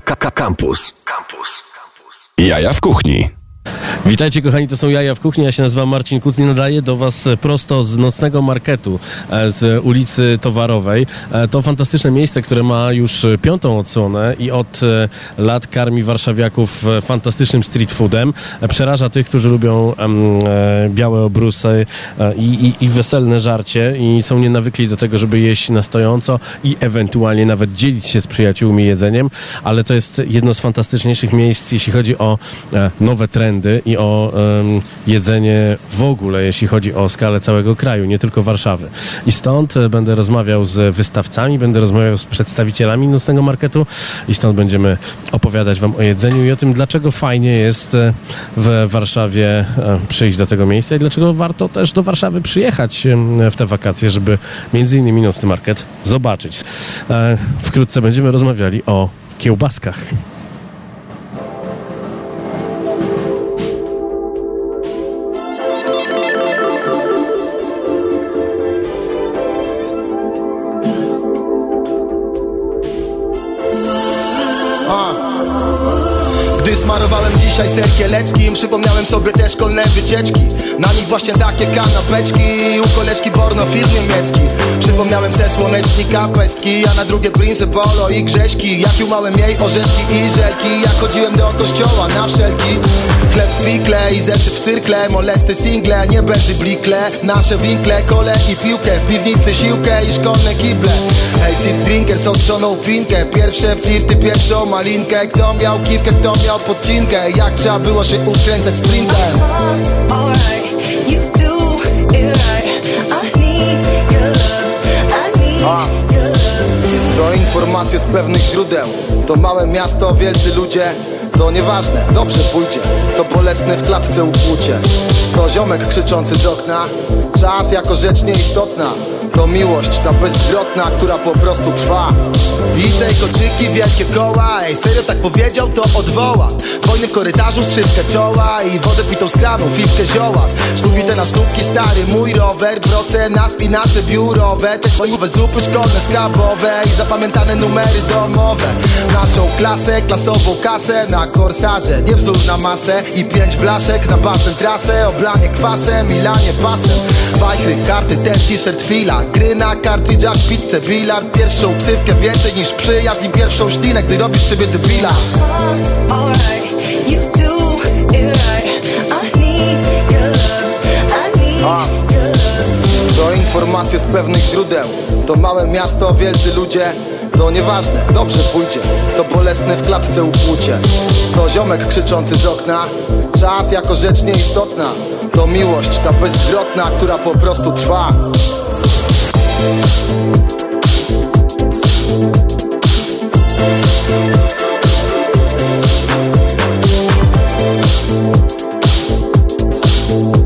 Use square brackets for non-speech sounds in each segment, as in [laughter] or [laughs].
Campus. Campus. Jaja w kuchni. Witajcie kochani, to są Jaja w Kuchni, ja się nazywam Marcin Kutni, nadaję do Was prosto z nocnego marketu e, z ulicy Towarowej. E, to fantastyczne miejsce, które ma już piątą odsłonę i od e, lat karmi warszawiaków fantastycznym street foodem. Przeraża tych, którzy lubią białe obrusy i, i, i weselne żarcie i są nienawykli do tego, żeby jeść na stojąco i ewentualnie nawet dzielić się z przyjaciółmi jedzeniem, ale to jest jedno z fantastyczniejszych miejsc, jeśli chodzi o nowe trendy i o um, jedzenie w ogóle, jeśli chodzi o skalę całego kraju, nie tylko Warszawy. I stąd e, będę rozmawiał z wystawcami, będę rozmawiał z przedstawicielami nocnego marketu i stąd będziemy opowiadać Wam o jedzeniu i o tym, dlaczego fajnie jest e, w Warszawie e, przyjść do tego miejsca i dlaczego warto też do Warszawy przyjechać w te wakacje, żeby między innymi nocny market zobaczyć. Wkrótce będziemy rozmawiali o kiełbaskach. Out of all dzisiaj ser kieleckim Przypomniałem sobie te szkolne wycieczki. Na nich właśnie takie kanapeczki U koleżki Borno film niemiecki Przypomniałem se słonecznika pestki A na drugie Prince Polo i Grześki. Jak umałem jej orzeszki i żelki Jak chodziłem do kościoła na wszelki. Chleb pikle i zeszyt w cyrkle Molesty single, nie benzy blikle. Nasze winkle, kole i piłkę W piwnicy siłkę i szkolne kible. Hej, sit drinker z ostrzoną finkę Pierwsze flirty, pierwszą malinkę. Kto miał kiwkę, kto miał podcinkę. Jak trzeba było się ukręcać sprintem. To informacje z pewnych źródeł. To małe miasto, wielcy ludzie. To nieważne, dobrze pójdzie. To bolesne w klapce ukłucie. To ziomek krzyczący z okna Czas jako rzecz nieistotna. To miłość, ta bezzwrotna, która po prostu trwa. I tej koczyki, wielkie koła. Ej, serio tak powiedział, to odwoła. Wojny w korytarzu, strzywkę czoła I wodę pitą z kranu, fifkę zioła. Sztuki te na sztuki, stary mój rower. Proce na spinacze biurowe. Te twoje zupy szkolne, skabowe I zapamiętane numery domowe. Naszą klasę, klasową kasę Na korsarze, nie wzór na masę I pięć blaszek na basen trasę. Oblanie kwasem, milanie pasem Wajchy, karty, ten t-shirt, fila. Gry na kartridżach, pizzę, bilar. Pierwszą ksywkę więcej niż przyjaźń I pierwszą ślinę, gdy robisz siebie debila. To informacje z pewnych źródeł. To małe miasto, wielcy ludzie to nieważne, dobrze pójdzie. To bolesne w klapce ukłucie. To ziomek krzyczący z okna. Czas jako rzecz nieistotna. To miłość, ta bezzwrotna, która po prostu trwa. Campus.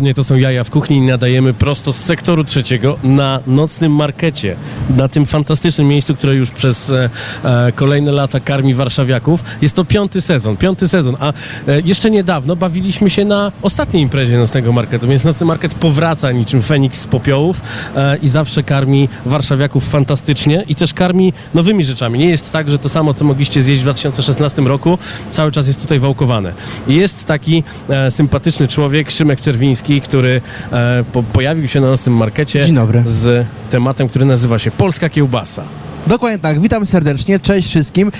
Dokładnie to są jaja w kuchni i nadajemy prosto z sektoru trzeciego na nocnym markecie. Na tym fantastycznym miejscu, które już przez e, e, kolejne lata karmi warszawiaków. Jest to piąty sezon, piąty sezon, a e, jeszcze niedawno bawiliśmy się na ostatniej imprezie nocnego marketu, więc nocny market powraca niczym Feniks z popiołów e, i zawsze karmi warszawiaków fantastycznie i też karmi nowymi rzeczami. Nie jest tak, że to samo, co mogliście zjeść w 2016 roku, cały czas jest tutaj wałkowane. Jest taki e, sympatyczny człowiek, Szymek Czerwiński, który e, po, pojawił się na nocnym markecie Dzień dobry. z tematem, który nazywa się Polska Kiełbasa. Dokładnie tak, witam serdecznie, cześć wszystkim.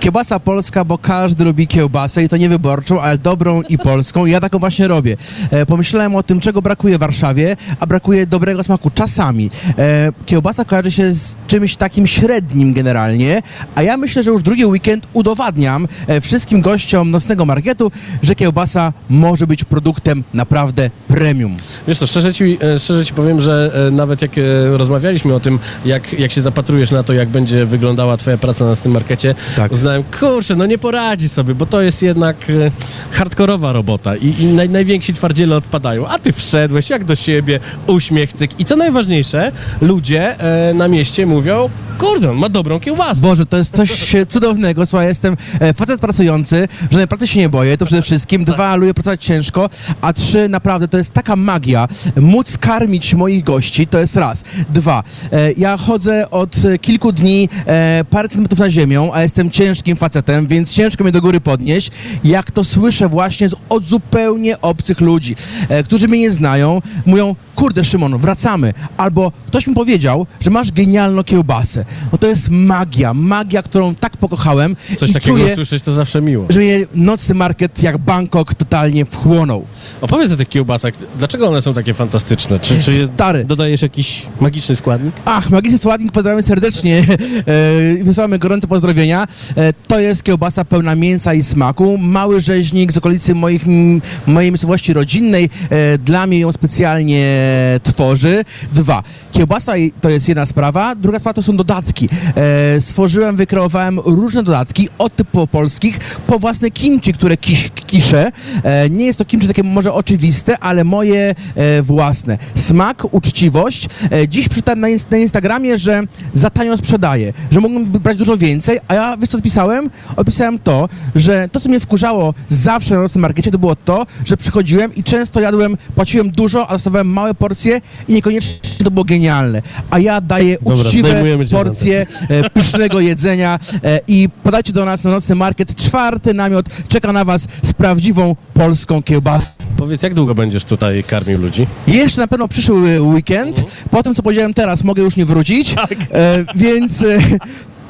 Kiełbasa polska, bo każdy lubi kiełbasę i to nie wyborczą, ale dobrą i polską. I ja taką właśnie robię. E, pomyślałem o tym, czego brakuje w Warszawie, a brakuje dobrego smaku czasami. E, kiełbasa kojarzy się z czymś takim średnim generalnie, a ja myślę, że już drugi weekend udowadniam e, wszystkim gościom nocnego marketu, że kiełbasa może być produktem naprawdę premium. Wiesz co, szczerze ci, e, szczerze ci powiem, że e, nawet jak e, rozmawialiśmy o tym, jak, jak się zapatrujesz na to, jak będzie wyglądała twoja praca na tym markecie, Tak. uznałem, kurczę, no nie poradzi sobie, bo to jest jednak hardkorowa robota i, i naj, najwięksi twardziele odpadają, a ty wszedłeś jak do siebie, uśmiech, cyk i co najważniejsze, ludzie e, na mieście mówią, kurde, ma dobrą kiełbasę. Boże, to jest coś cudownego. Słuchaj, jestem facet pracujący, że pracy się nie boję, to przede wszystkim. Dwa, lubię pracować ciężko, a trzy, naprawdę, to jest taka magia. Móc karmić moich gości, to jest raz. Dwa, e, ja chodzę od kilku dni e, parę centymetrów na ziemią, a jestem ciężkim facetem, więc ciężko mnie do góry podnieść. Jak to słyszę właśnie od zupełnie obcych ludzi, e, którzy mnie nie znają, mówią, kurde Szymon, wracamy. Albo ktoś mi powiedział, że masz genialną kiełbasę. No to jest magia, magia, którą tak pokochałem Coś i takiego czuję, usłyszeć to zawsze miło. że mnie nocny market jak Bangkok totalnie wchłonął. Opowiedz o tych kiełbasach, dlaczego one są takie fantastyczne? Czy, czy Stary. dodajesz jakiś magiczny składnik? Ach, magiczny składnik, pozdrawiamy serdecznie [laughs] e, wysyłamy gorące pozdrowienia. E, to jest kiełbasa pełna mięsa i smaku. Mały rzeźnik z okolicy moich, mojej miejscowości rodzinnej e, dla mnie ją specjalnie tworzy. Dwa, kiełbasa to jest jedna sprawa, druga sprawa to są dodatki. Stworzyłem, wykreowałem różne dodatki, od typowo polskich, po własne kimchi, które kisz, kiszę. Nie jest to kimchi takie może oczywiste, ale moje własne. Smak, uczciwość. E, dziś przeczytałem na, na Instagramie, że za tanio sprzedaję, że mógłbym brać dużo więcej, a ja wiesz co odpisałem? Odpisałem to, że to, co mnie wkurzało zawsze na nocnym markecie, to było to, że przychodziłem i często jadłem, płaciłem dużo, a dostawałem małe porcje i niekoniecznie to było genialne. A ja daję Dobra, uczciwe porcje e, pysznego jedzenia e, i podajcie do nas na nocny market. Czwarty namiot czeka na was z prawdziwą polską kiełbasą. Powiedz, jak długo będziesz tutaj karmił ludzi? Jeszcze na pewno przyszły weekend. Po tym, co powiedziałem teraz, mogę już nie wrócić. E, więc e,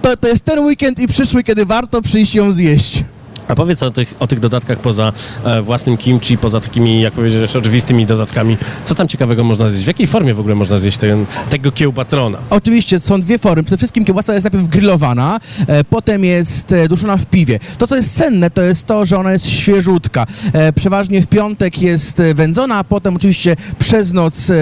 to, to jest ten weekend i przyszły, kiedy warto przyjść ją zjeść. A powiedz o tych, o tych dodatkach poza e, własnym kimchi, poza takimi, jak powiedziałeś, oczywistymi dodatkami. Co tam ciekawego można zjeść? W jakiej formie w ogóle można zjeść ten, tego kiełbatrona? Oczywiście są dwie formy. Przede wszystkim kiełbasa jest najpierw grillowana, e, potem jest e, duszona w piwie. To, co jest cenne, to jest to, że ona jest świeżutka. E, przeważnie w piątek jest e, wędzona, a potem oczywiście przez noc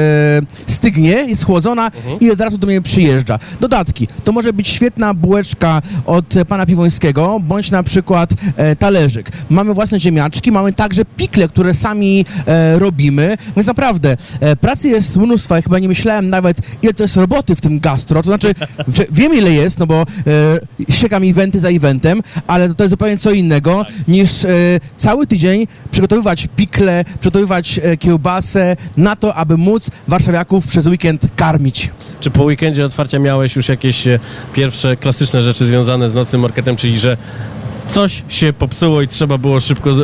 stygnie, jest chłodzona i od razu do mnie przyjeżdża. Dodatki. To może być świetna bułeczka od pana Piwońskiego, bądź na przykład talerzyk. Mamy własne ziemniaczki, mamy także pikle, które sami e, robimy. Więc naprawdę, e, pracy jest mnóstwo. Ja chyba nie myślałem nawet, ile to jest roboty w tym gastro. To znaczy, [laughs] wiem ile jest, no bo e, siekam eventy za eventem, ale to jest zupełnie co innego niż e, cały tydzień przygotowywać pikle, przygotowywać e, kiełbasę na to, aby móc warszawiaków przez weekend karmić. Czy po weekendzie otwarcia miałeś już jakieś e, pierwsze klasyczne rzeczy związane z nocnym marketem, czyli że coś się popsuło i trzeba było szybko e,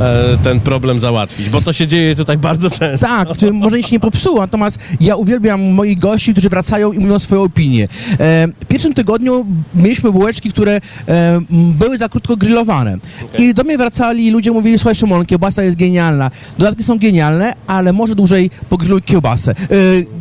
e, ten problem załatwić? Bo to się dzieje tutaj bardzo często. Tak, czy może się nie popsuło, natomiast ja uwielbiam moich gości, którzy wracają i mówią swoją opinię. E, w pierwszym tygodniu mieliśmy bułeczki, które e, były za krótko grillowane. I do mnie wracali i ludzie mówili, słuchaj Szymon, kiełbasa jest genialna, dodatki są genialne, ale może dłużej pogrilluj kiełbasę, e,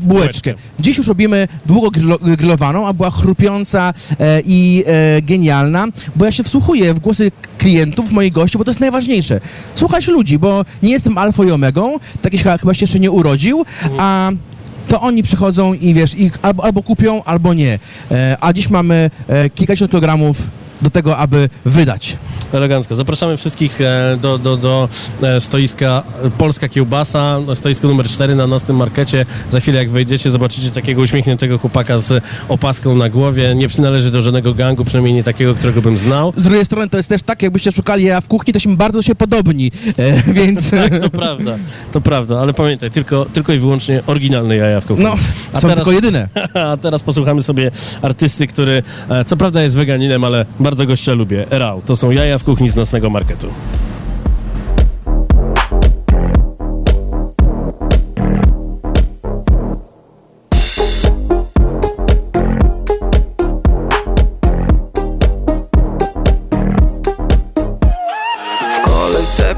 bułeczkę. Dziś już robimy długo grillo, grillowaną, a była chrupiąca e, i genialna, bo ja się wsłuchuję w głosy klientów, moich gości, bo to jest najważniejsze. Słuchać ludzi, bo nie jestem alfą i omegą, taki chyba się jeszcze nie urodził, a to oni przychodzą i wiesz, i albo, albo kupią, albo nie. E, a dziś mamy e, kilkadziesiąt kilogramów do tego, aby wydać. Elegancko. Zapraszamy wszystkich e, do, do, do e, stoiska Polska Kiełbasa, na stoisku numer 4 na nocnym markecie. Za chwilę jak wejdziecie, zobaczycie takiego uśmiechniętego chłopaka z opaską na głowie. Nie przynależy do żadnego gangu, przynajmniej nie takiego, którego bym znał. Z drugiej strony to jest też tak, jakbyście szukali ja w kuchni, to się bardzo się podobni, e, [laughs] więc... Tak, to prawda, to prawda, ale pamiętaj, tylko, tylko i wyłącznie oryginalne jaja w kuchni. No, A są teraz- tylko jedyne. [laughs] A teraz posłuchamy sobie artysty, który e, co prawda jest weganinem, ale bardzo gościa lubię. Rał. To są jaja w kuchni z nocnego marketu.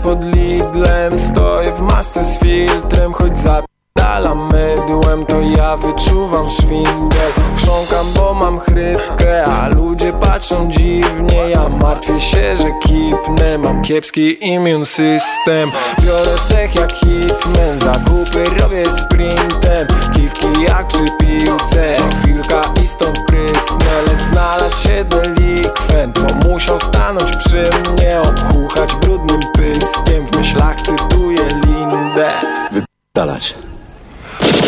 Pod Lidlem Stoję w masce z filtrem Choć zapierdala mydłem To ja wyczuwam szwindel Bo mam chrypkę A ludzie patrzą dziwnie. Ja martwię się, że kipnę Mam kiepski immune system. Biorę wdech jak hitman Zakupy robię sprintem. Kiwki jak przy piłce Chwilka i stąd prysnę. Lecz znalazł się delikwent Co musiał stanąć przy mnie Obchuchać brudnym pyskiem. W myślach cytuję Lindę. Dalać.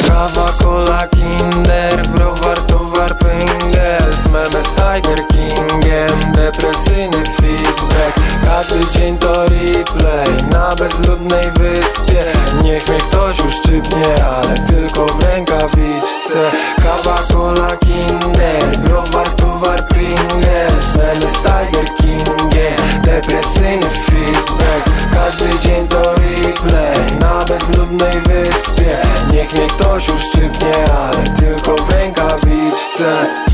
Kawa, cola, kinder Browar, towar, Pringles Meme z Tiger Kingiem Depresyjny feedback. Każdy dzień to replay Na bezludnej wyspie. Niech mnie ktoś uszczypnie Ale tylko w rękawiczce. Kawa, cola, kinder Browar, towar, Pringles Meme z Tiger Kingiem Depresyjny feedback Każdy dzień to replay Na bezludnej wyspie. Niech mnie ktoś uszczypnie Ale tylko w rękawiczce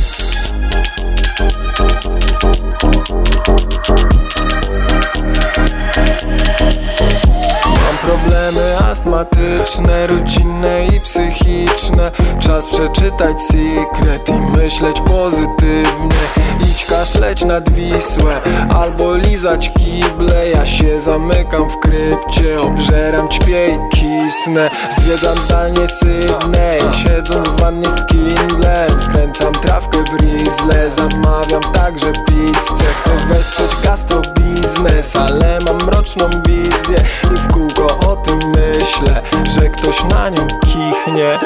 astmatyczne, rodzinne i psychiczne. Czas przeczytać sekret i myśleć pozytywnie. Idź kaszleć nad Wisłę, albo lizać kible. Ja się zamykam w krypcie, obżeram, ćpię i kisnę. Zwiedzam zdalnie Sydney, siedząc w wannie z Kindlem. Skręcam trawkę w Rizle, zamawiam także pizzę. Chcę wesprzeć gastrobiznes, ale mam mroczną wizję. I w kółko o tym myślę, że ktoś na nią kichnie.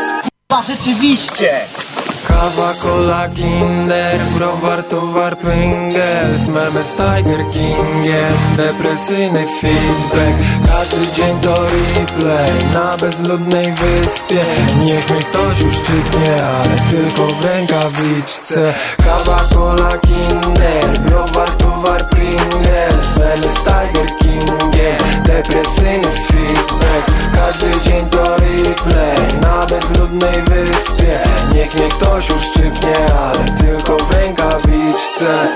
Kawa, cola, kinder, browar, towar, Pringles Meme z Tiger Kingiem, depresyjny feedback. Każdy dzień to replay, na bezludnej wyspie. Niech mnie ktoś uszczypnie, ale tylko w rękawiczce. Kawa, cola, kinder, browar, towar, Pringles Meme z Tiger Kingiem, depresyjny feedback. Każdy dzień to replay, na bezludnej wyspie. Niech mnie ktoś uszczypnie, ale tylko w rękawiczce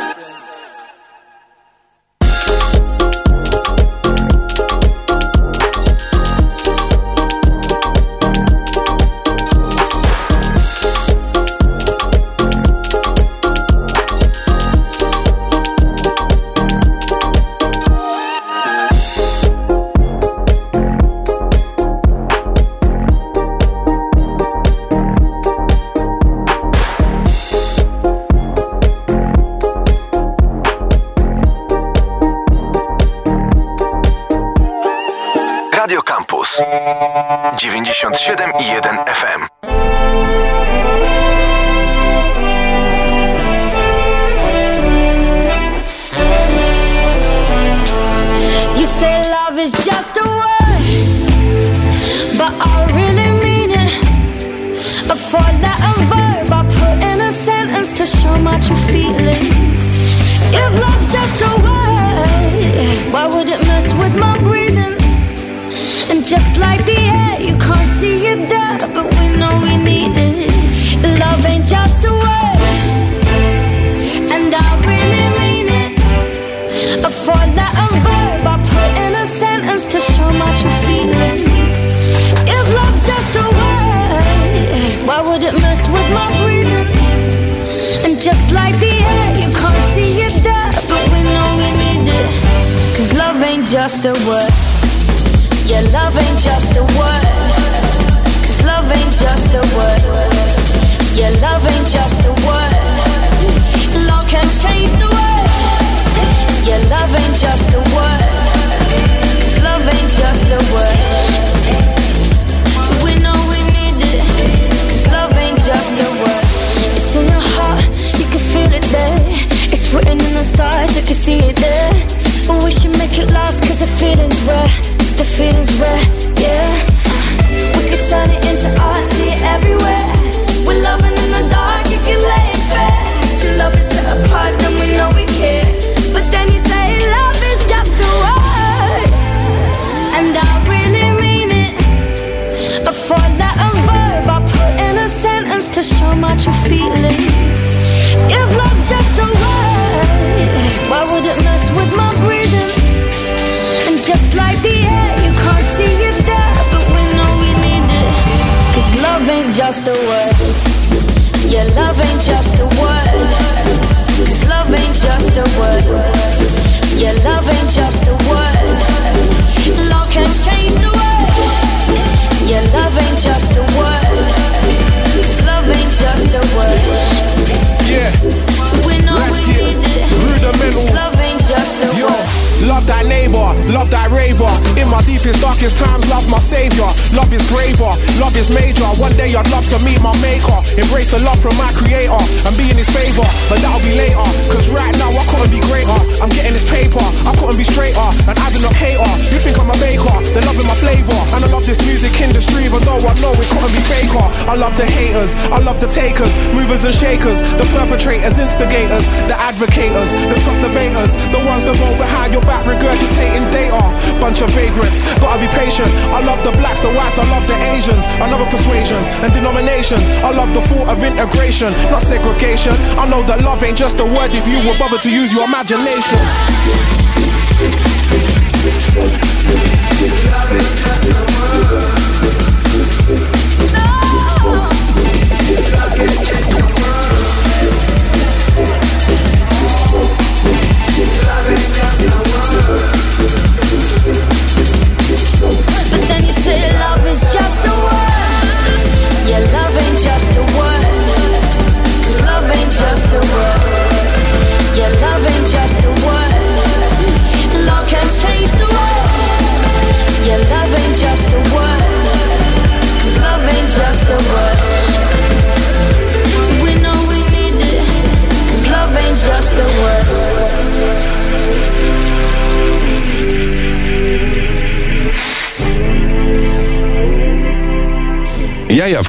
just a word. Yeah, love ain't just a word. Cause love ain't just a word. Yeah, love ain't just a word. Love can change the world. Yeah, love ain't just a word. 'Cause love ain't just a word. We know we need it. 'Cause love ain't just a word. It's in your heart, you can feel it there. It's written in the stars, you can see it there. We should make it last, the feeling's rare. The feeling's rare, yeah. We could turn it into art, see it everywhere. We're loving in the dark, you can lay it bare. True love is set apart, then we know we care. But then you say love is just a word, and I really mean it. A four-letter verb I put in a sentence to show my true feelings. Just a word. Yeah, love ain't just a word. Cause love ain't just a word. Yeah, love ain't just a word. Love can change the world. Yeah, love ain't just a word. Cause love ain't just a word. Yeah, We know Let's we need it. rudimental. 'Cause love ain't just a yo, love thy neighbor, love thy raver. In my deepest, darkest times, love my savior. Love is braver, love is major. One day I'd love to meet my maker. Embrace the love from my creator and be in his favor. But that'll be later, cause right now I couldn't be greater. I'm getting this paper, I couldn't be straighter. And I do not hater. You think I'm a baker, they're loving my flavor. And I love this music industry, even though I know it couldn't be faker. I love the haters, I love the takers, movers and shakers, the perpetrators, instigators, the advocators, the top debaters, the ones that go behind your back regurgitating data. Bunch of vagrants, gotta be patient. I love the blacks, the whites, I love the Asians, I love the persuasions and denominations. I love the thought of integration, not segregation. I know that love ain't just a word if you will bother to use your imagination.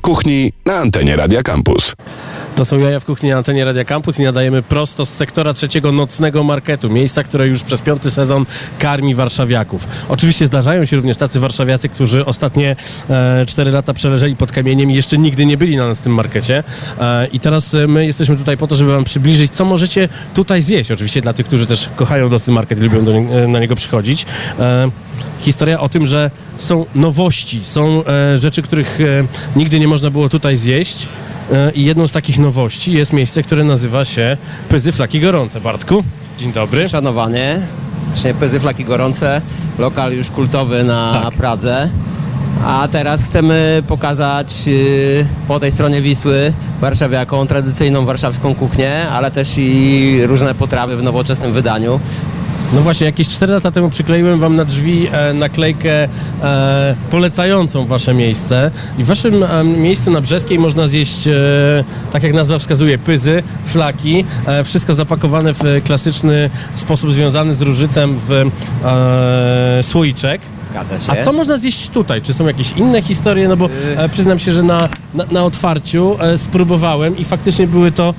Kuchni na antenie Radia Campus. To są jaja w kuchni na antenie Radia Campus i nadajemy prosto z sektora trzeciego nocnego marketu. Miejsca, które już przez piąty sezon karmi warszawiaków. Oczywiście zdarzają się również tacy warszawiacy, którzy ostatnie e, 4 lata przeleżeli pod kamieniem i jeszcze nigdy nie byli na nas w tym markecie. E, I teraz e, my jesteśmy tutaj po to, żeby wam przybliżyć, co możecie tutaj zjeść. Oczywiście dla tych, którzy też kochają nocny market i lubią e, na niego przychodzić. E, historia o tym, że są nowości, są e, rzeczy, których nigdy nie można było tutaj zjeść. I jedną z takich nowości jest miejsce, które nazywa się Pyzy Flaki Gorące. Bartku, dzień dobry. Szanowanie. Właśnie Pyzy Flaki Gorące, lokal już kultowy na Tak. Pradze. A teraz chcemy pokazać y, po tej stronie Wisły warszawiaką tradycyjną warszawską kuchnię, ale też i różne potrawy w nowoczesnym wydaniu. No właśnie, jakieś 4 lata temu przykleiłem wam na drzwi e, naklejkę e, polecającą wasze miejsce. I w waszym e, miejscu na Brzeskiej można zjeść, e, tak jak nazwa wskazuje, pyzy, flaki, e, wszystko zapakowane w klasyczny sposób związany z różycem w e, słoiczek. Zgadza się. A co można zjeść tutaj? Czy są jakieś inne historie? No bo e, przyznam się, że na, na, na otwarciu spróbowałem i faktycznie były to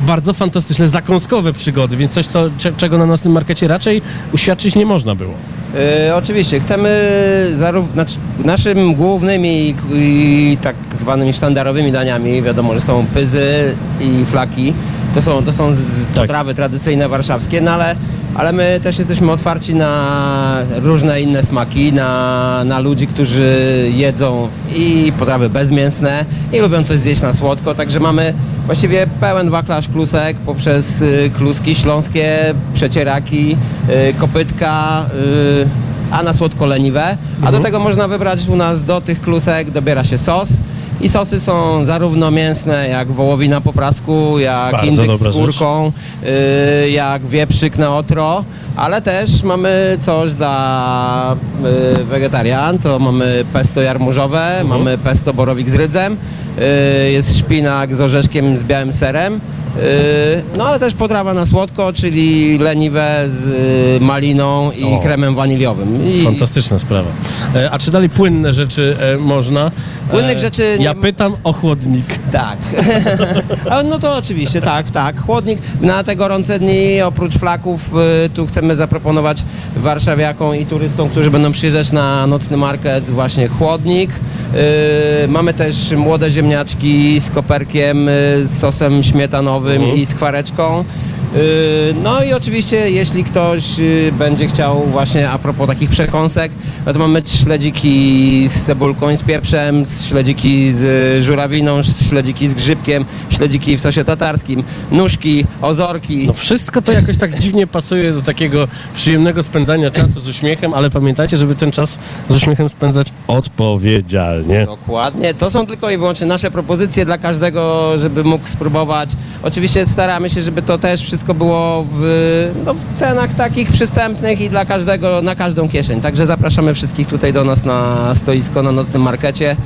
bardzo fantastyczne, zakąskowe przygody, więc coś, co, cze- czego na naszym markecie raczej uświadczyć nie można było. E, oczywiście, chcemy zarów, znaczy, naszym głównymi i tak zwanymi sztandarowymi daniami, wiadomo, że są pyzy i flaki, to są, to są z, Tak. potrawy tradycyjne warszawskie, no ale, ale my też jesteśmy otwarci na różne inne smaki, na, na ludzi, którzy jedzą i potrawy bezmięsne i lubią coś zjeść na słodko, także mamy właściwie pełen wachlarz klusek poprzez y, kluski śląskie, przecieraki, y, kopytka, y, a na słodko leniwe. A do tego można wybrać u nas do tych klusek dobiera się sos. I sosy są zarówno mięsne, jak wołowina po prasku, jak Bardzo indyk z skórką, y, jak wieprzyk na otro, ale też mamy coś dla y, wegetarian, to mamy pesto jarmużowe, mamy pesto borowik z rydzem, y, jest szpinak z orzeszkiem z białym serem, y, no ale też potrawa na słodko, czyli leniwe z y, maliną i O. kremem waniliowym. I Fantastyczna sprawa. E, a czy dalej płynne rzeczy e, można? Płynnych rzeczy nie Ja pytam o chłodnik. Tak. [laughs] No to oczywiście, tak, tak. Chłodnik na te gorące dni, oprócz flaków, y, tu chcemy zaproponować warszawiakom i turystom, którzy będą przyjeżdżać na nocny market, właśnie chłodnik. Y, mamy też młode ziemniaczki z koperkiem, y, z sosem śmietanowym Mhm. i z kwareczką. Y, No i oczywiście, jeśli ktoś y, będzie chciał właśnie a propos takich przekąsek, no to mamy śledziki z cebulką i z pieprzem, śledziki z żurawiną, śledziki z grzybkiem, śledziki w sosie tatarskim, nóżki, ozorki. No wszystko to jakoś tak dziwnie pasuje do takiego przyjemnego spędzania czasu z uśmiechem, ale pamiętajcie, żeby ten czas z uśmiechem spędzać odpowiedzialnie. Dokładnie. To są tylko i wyłącznie nasze propozycje dla każdego, żeby mógł spróbować. Oczywiście staramy się, żeby to też wszystko było w, no, w cenach takich przystępnych i dla każdego, na każdą kieszeń. Także zapraszamy wszystkich tutaj do nas na stoisko na nocnym markecie.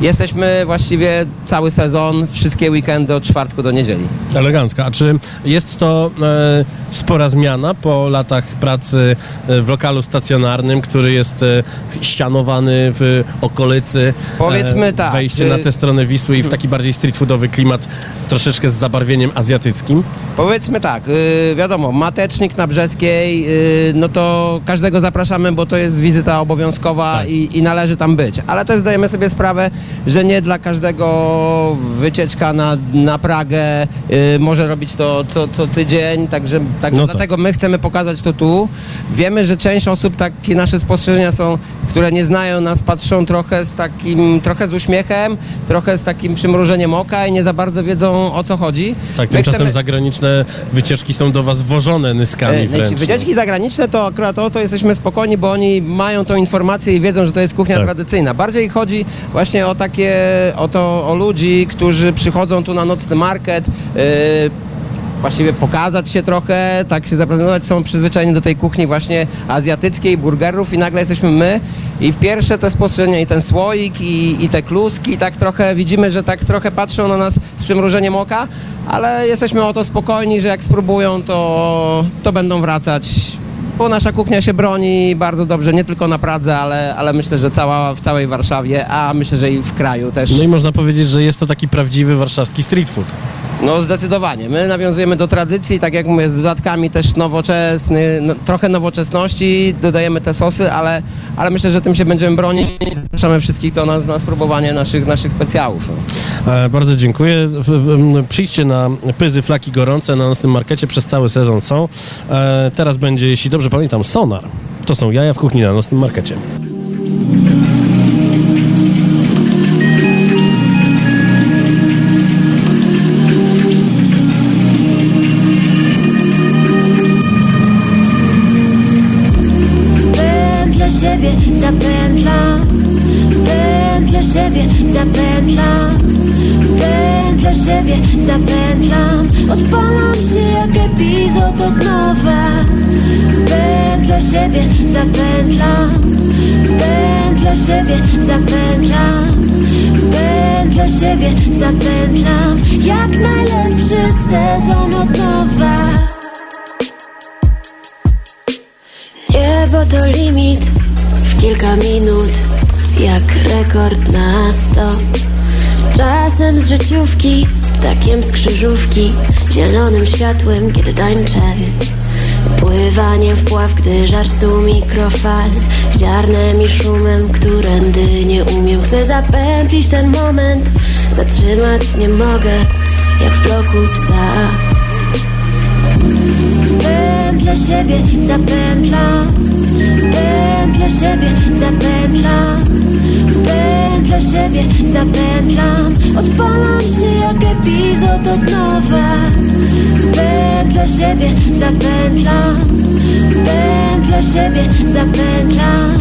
Jesteśmy właściwie cały sezon, wszystkie weekendy od czwartku do niedzieli. Elegancko. A czy jest to e, spora zmiana po latach pracy e, w lokalu stacjonarnym, który jest e, ścianowany w okolicy? Powiedzmy tak, Wejście y- na tę stronę Wisły i w taki bardziej street foodowy klimat, troszeczkę z zabarwieniem azjatyckim. Powiedzmy tak, y, wiadomo, matecznik na Brzeskiej, y, no to każdego zapraszamy, bo to jest wizyta obowiązkowa Tak. i, i należy tam być. Ale też zdajemy sobie sprawę, że nie dla każdego wycieczka na, na Pragę y, może robić to co, co tydzień, także, także No tak. dlatego my chcemy pokazać to tu. Wiemy, że część osób, takie nasze spostrzeżenia są, które nie znają nas, patrzą trochę z takim, trochę z uśmiechem, trochę z takim przymrużeniem oka i nie za bardzo wiedzą o co chodzi. Tak, My tymczasem chcemy- zagraniczne wycieczki są do was wożone nyskami E, wręcz. ci Wycieczki zagraniczne to akurat o to jesteśmy spokojni, bo oni mają tą informację i wiedzą, że to jest kuchnia Tak. tradycyjna. Bardziej chodzi właśnie o takie, o to, o ludzi, którzy przychodzą tu na nocny market, e, właściwie pokazać się trochę, tak się zaprezentować, są przyzwyczajeni do tej kuchni właśnie azjatyckiej, burgerów i nagle jesteśmy my i w pierwsze te spostrzeżenia i ten słoik i, i te kluski, tak trochę widzimy, że tak trochę patrzą na nas z przymrużeniem oka, ale jesteśmy o to spokojni, że jak spróbują, to, to będą wracać bo nasza kuchnia się broni bardzo dobrze, nie tylko na Pradze, ale, ale myślę, że cała, w całej Warszawie, a myślę, że i w kraju też. No i można powiedzieć, że jest to taki prawdziwy warszawski street food. No zdecydowanie. My nawiązujemy do tradycji, tak jak mówię, z dodatkami też nowoczesny, no, trochę nowoczesności, dodajemy te sosy, ale, ale myślę, że tym się będziemy bronić zapraszamy wszystkich do nas na spróbowanie naszych, naszych specjałów. E, Bardzo dziękuję. Przyjdźcie na pyzy, flaki gorące na naszym markecie, przez cały sezon są. E, Teraz będzie, jeśli dobrze pamiętam, sonar. To są jaja w kuchni na nocnym markecie. Rekord na sto. Czasem z życiówki, takiem z krzyżówki Zielonym światłem, kiedy tańczę. Pływanie w pław, gdy żar stu mikrofal Ziarnem i szumem, którędy nie umiem. Chcę zapętlić ten moment Zatrzymać nie mogę, jak w bloku psa Pętlę siebie zapętlam. Pętlę siebie zapętlam. Pętlę siebie zapętlam. Odpalam się jak epizod od nowa. Pętlę siebie zapętlam. Pętlę siebie zapętlam.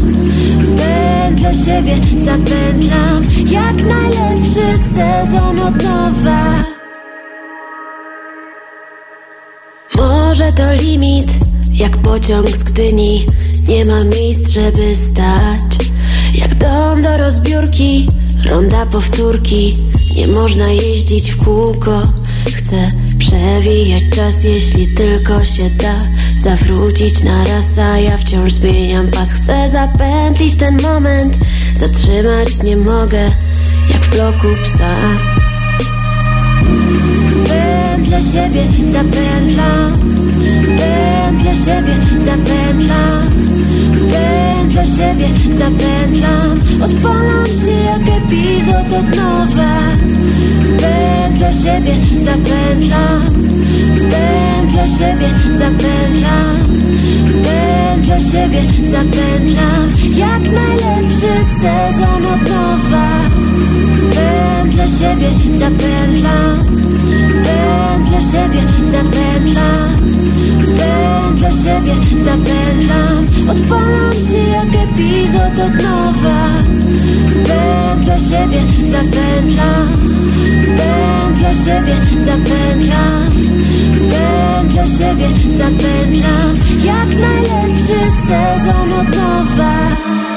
Pętlę siebie zapętlam. Jak najlepszy sezon od nowa Może to limit, jak pociąg z Gdyni. Nie ma miejsc, żeby stać. Jak dom do rozbiórki, ronda powtórki. Nie można jeździć w kółko. Chcę przewijać czas, jeśli tylko się da. Zawrócić na raz, a ja wciąż zmieniam pas. Chcę zapętlić ten moment Zatrzymać nie mogę, jak w bloku psa Pętlę siebie zapętlam. Pętlę siebie zapętlam. Pętlę siebie zapętlam. Odpalam się jak epizod od nowa. Pętlę siebie zapętlam. Pętlę siebie zapętlam. Pętlę siebie zapętlam. Jak najlepszy sezon od nowa. Pętlę siebie zapętlam siebie zapętlam. Pętlę siebie zapętlam. Odpalam się jak epizod od nowa. Pętlę siebie zapętlam. Pętlę siebie zapętlam. Pętlę siebie zapętlam. Jak najlepszy sezon od nowa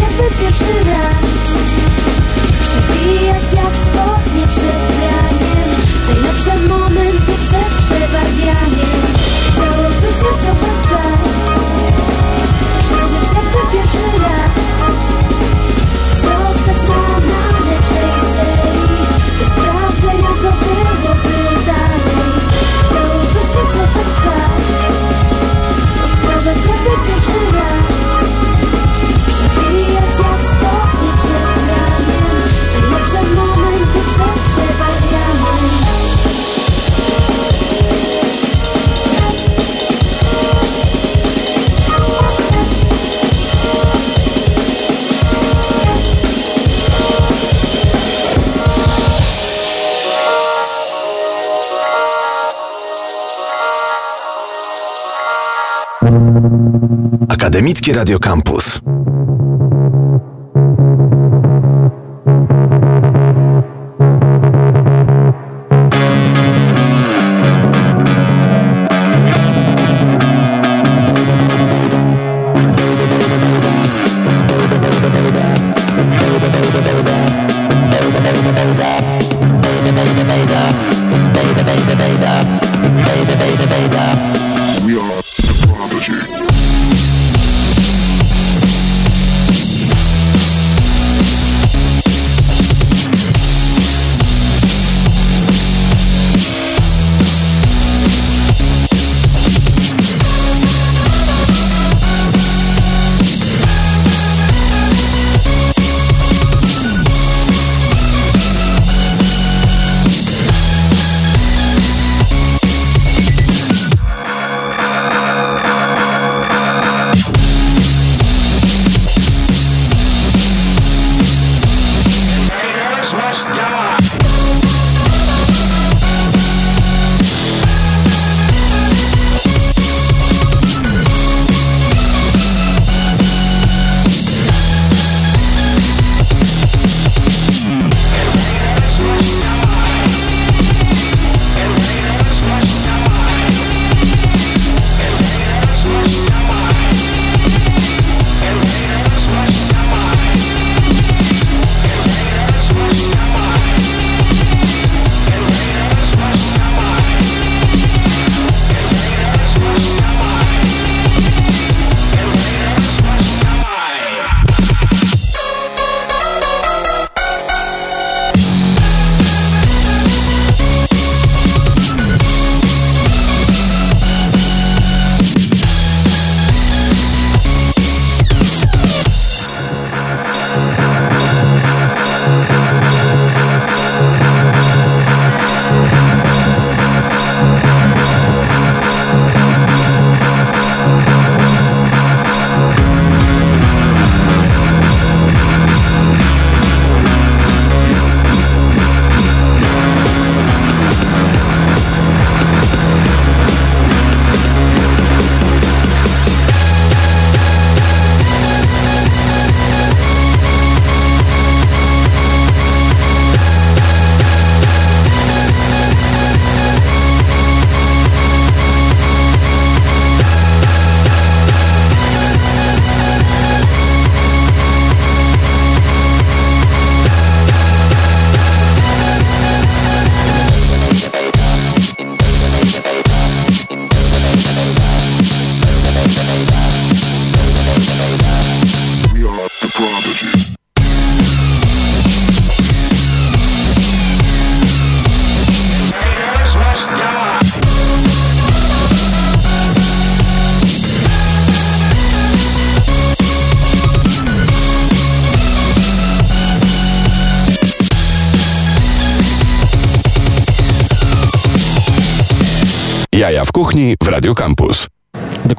Jakby pierwszy raz. Przewijać jak spodnie przed praniem Najlepsze momenty przed przebarwianiem Chciałoby się cofać czas Przeżyć jakby pierwszy raz Akademickie Radio Campus.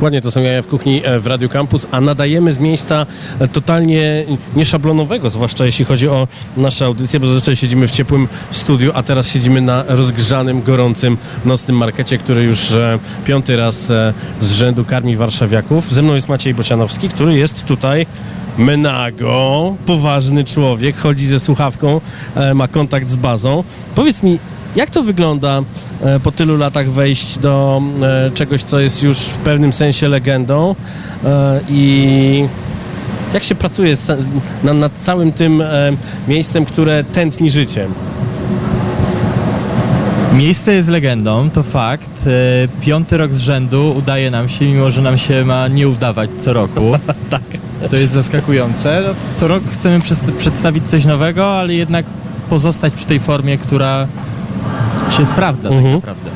Dokładnie, to są jaja w kuchni e, w Radio Campus, a nadajemy z miejsca e, totalnie nieszablonowego, zwłaszcza jeśli chodzi o nasze audycje, bo zazwyczaj siedzimy w ciepłym studiu, a teraz siedzimy na rozgrzanym, gorącym, nocnym markecie, który już e, piąty raz z rzędu karmi warszawiaków. Ze mną jest Maciej Bocianowski, który jest tutaj menago, poważny człowiek, chodzi ze słuchawką, ma kontakt z bazą. Powiedz mi, jak to wygląda e, po tylu latach wejść do e, czegoś, co jest już w pewnym sensie legendą e, i jak się pracuje nad całym tym miejscem, które tętni życiem? Miejsce jest legendą, to fakt. Piąty rok z rzędu udaje nam się, mimo że nam się ma nie udawać co roku. [laughs] tak. To jest zaskakujące. Co rok chcemy przed- przedstawić coś nowego, ale jednak pozostać przy tej formie, która się sprawdza Mhm. tak naprawdę.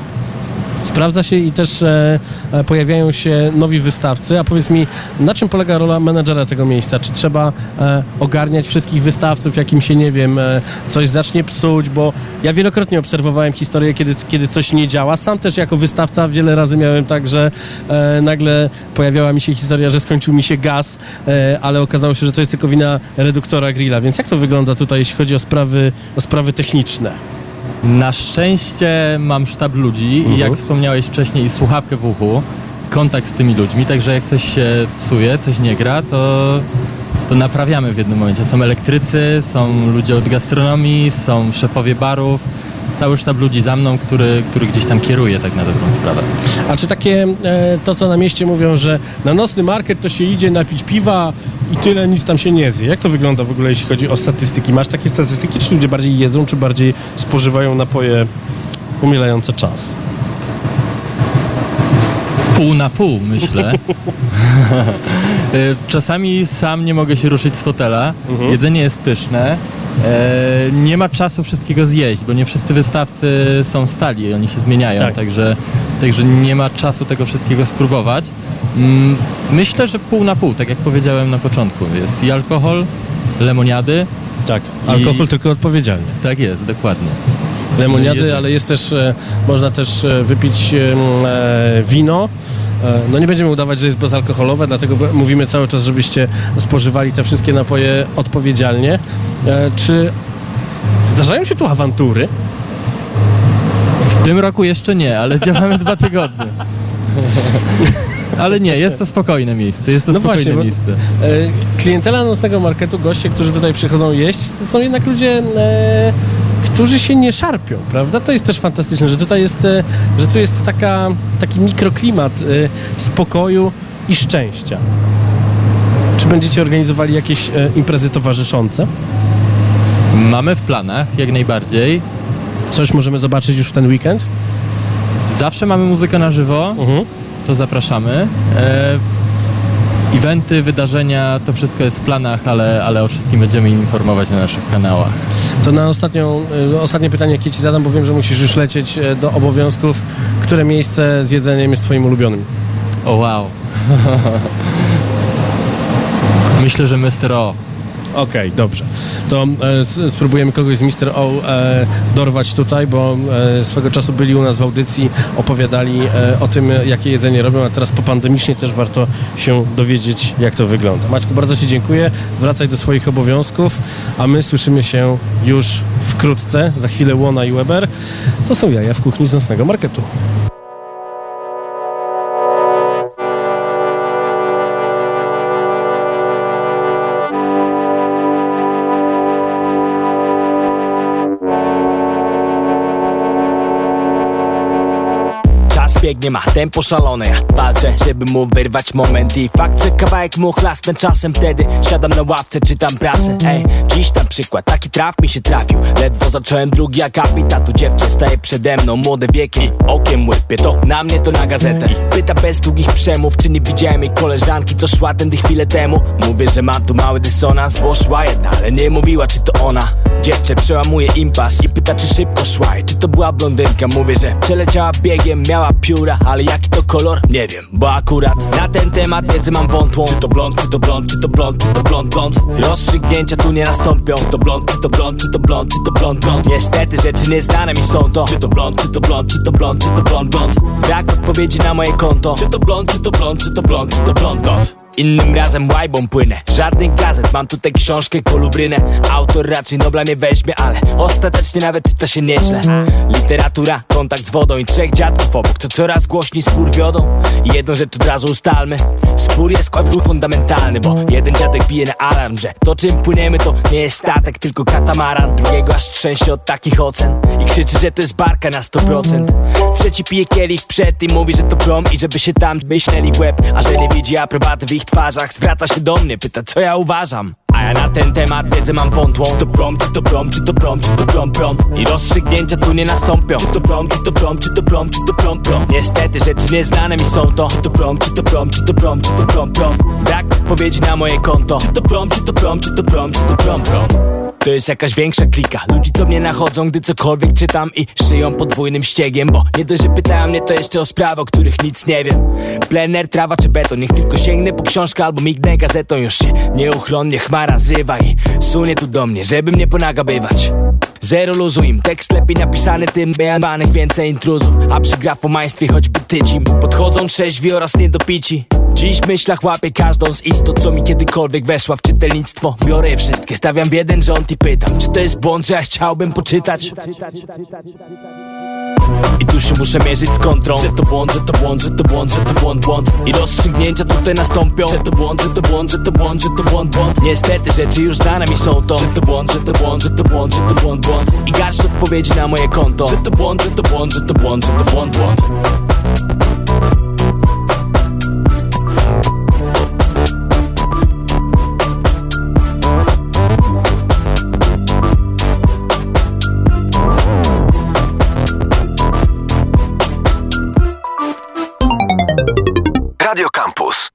Sprawdza się i też e, e, pojawiają się nowi wystawcy. A powiedz mi, na czym polega rola menedżera tego miejsca? Czy trzeba e, ogarniać wszystkich wystawców, jak im się, nie wiem, e, coś zacznie psuć? Bo ja wielokrotnie obserwowałem historię, kiedy, kiedy coś nie działa. Sam też jako wystawca wiele razy miałem tak, że e, nagle pojawiała mi się historia, że skończył mi się gaz, e, ale okazało się, że to jest tylko wina reduktora grilla. Więc jak to wygląda tutaj, jeśli chodzi o sprawy, o sprawy techniczne? Na szczęście mam sztab ludzi i Mhm. jak wspomniałeś wcześniej, słuchawkę w uchu, kontakt z tymi ludźmi, także jak coś się psuje, coś nie gra, to, to naprawiamy w jednym momencie. Są elektrycy, są ludzie od gastronomii, są szefowie barów, cały sztab ludzi za mną, który, który gdzieś tam kieruje tak na dobrą sprawę. A czy takie, e, to co na mieście mówią, że na nocny market to się idzie napić piwa i tyle, nic tam się nie zje. Jak to wygląda w ogóle, jeśli chodzi o statystyki? Masz takie statystyki, czy ludzie bardziej jedzą, czy bardziej spożywają napoje umilające czas? Pół na pół, myślę. Y, [laughs] Czasami sam nie mogę się ruszyć z fotela. Jedzenie jest pyszne. E, nie ma czasu wszystkiego zjeść, bo nie wszyscy wystawcy są stali, oni się zmieniają, Tak. także, także nie ma czasu tego wszystkiego spróbować. Mm, Myślę, że pół na pół, tak jak powiedziałem na początku. Jest i alkohol, lemoniady. Tak, alkohol I- tylko odpowiedzialnie. Tak jest, dokładnie. Lemoniady, ale jest też, e, można też e, wypić e, wino. No nie będziemy udawać, że jest bezalkoholowe, dlatego mówimy cały czas, żebyście spożywali te wszystkie napoje odpowiedzialnie. Czy Zdarzają się tu awantury? W tym roku jeszcze nie, ale działamy dwa tygodnie. [laughs] Ale nie, jest to spokojne miejsce, jest to No spokojne właśnie, bo- miejsce. E, klientela nocnego marketu, goście, którzy tutaj przychodzą jeść, to są jednak ludzie, e, którzy się nie szarpią, prawda? To jest też fantastyczne, że tutaj jest, e, że tu jest taka, taki mikroklimat e, spokoju i szczęścia. Czy będziecie organizowali jakieś e, imprezy towarzyszące? Mamy w planach, jak najbardziej. Coś możemy zobaczyć już w ten weekend? Zawsze mamy muzykę na żywo, Mhm. To zapraszamy. E, eventy, wydarzenia, to wszystko jest w planach, ale, ale o wszystkim będziemy informować na naszych kanałach. To na ostatnią, e, ostatnie pytanie, jakie ci zadam, bo wiem, że musisz już lecieć e, do obowiązków. Które miejsce z jedzeniem jest twoim ulubionym? O wow. [laughs] Myślę, że Mr. O. Okej, dobrze. To e, spróbujemy kogoś z Mr. O e, dorwać tutaj, bo e, swego czasu byli u nas w audycji, opowiadali e, o tym, jakie jedzenie robią, a teraz popandemicznie też warto się dowiedzieć, jak to wygląda. Maćku, bardzo Ci dziękuję. Wracaj do swoich obowiązków, a my słyszymy się już wkrótce. Za chwilę Łona i Weber. To są jaja w kuchni z nocnego marketu. Ma tempo szalone Ja walczę, żeby mu wyrwać moment I fakt, że kawałek mu chlasnę czasem Wtedy siadam na ławce, czytam prasę. Ej, dziś tam przykład, taki traf mi się trafił. Ledwo zacząłem drugi akapit A tu dziewczę staje przede mną. Młode wieki, okiem łypie To na mnie, to na gazetę. I pyta bez długich przemów Czy nie widziałem jej koleżanki, co szła tędy chwilę temu. Mówię, że mam tu mały dysonans Bo szła jedna, ale nie mówiła, czy to ona. Dziewczę przełamuje impas i pyta czy szybko szła. I czy to była blondynka? Mówię, że przeleciała biegiem, miała pióra Ale jaki to kolor? Nie wiem, bo akurat na ten temat wiedzę mam wątłą Czy to blond, czy to blond, czy to blond, czy to blond, blond Rozstrzygnięcia tu nie nastąpią Czy to blond, czy to blond, czy to blond, czy to blond, blond Niestety rzeczy nieznane mi są to Czy to blond, czy to blond, czy to blond, czy to blond, blond Brak odpowiedzi na moje konto Czy to blond, czy to blond, czy to blond, czy to blond, blond Innym razem łajbą płynę. Żadnych gazet, mam tutaj książkę kolubrynę. Autor raczej Nobla nie weźmie, ale Ostatecznie nawet czyta się nieźle. Literatura, kontakt z wodą i trzech dziadków obok To coraz głośniej spór wiodą. Jedną rzecz od razu ustalmy. Spór jest kławru fundamentalny Bo jeden dziadek bije na alarm, że To czym płyniemy to nie jest statek Tylko katamaran. Drugiego aż trzęsie od takich ocen I krzyczy, że to jest barka na 100% Trzeci pije kielich przed i mówi, że to prom I żeby się tam myśleli w łeb A że nie widzi aprobaty w ich twarzach Zwraca się do mnie, pyta co ja uważam a ja na ten temat wiedzę mam wątłą Czy to prom, czy to prom, czy to prom, czy to prom, prom I rozstrzygnięcia tu nie nastąpią Czy to prom, czy to prom, czy to prom, czy to prom, prom Niestety rzeczy nieznane mi są to Czy to prom, czy to prom, czy to prom, czy to prom, prom Brak odpowiedzi na moje konto Czy to prom, czy to prom, czy to prom, czy to prom, prom to jest jakaś większa klika. Ludzi co mnie nachodzą, gdy cokolwiek czytam I szyją podwójnym ściegiem Bo nie dość, że pytają mnie to jeszcze o sprawy, o których nic nie wiem. Plener, trawa czy beton? Niech tylko sięgnę po książkę albo mignę gazetą. Już się nieuchronnie chmara zrywa I sunie tu do mnie, żeby mnie ponagabywać Zero luzu im, tekst lepiej napisany tym bejanych więcej intruzów A przy grafomaństwie choćby tycim Podchodzą trzeźwi oraz niedopici Dziś w myślach łapię każdą z istot, co mi kiedykolwiek weszła w czytelnictwo Biorę wszystkie, stawiam w jeden rząd i pytam Czy to jest błąd, że ja chciałbym poczytać? I tu się muszę mierzyć z kontrą Że to błąd, że to błąd, że to błąd, że to błąd, błąd I rozstrzygnięcia tutaj nastąpią Że to błąd, że to błąd, że to błąd, że to błąd, błąd Niestety rzeczy już znane mi są to Że to błąd, że to błąd, że to błąd, że to błąd, błąd I garść odpowiedzi na moje konto Że to błąd, że to błąd, że to błąd, że to błąd, błąd Radio Campus.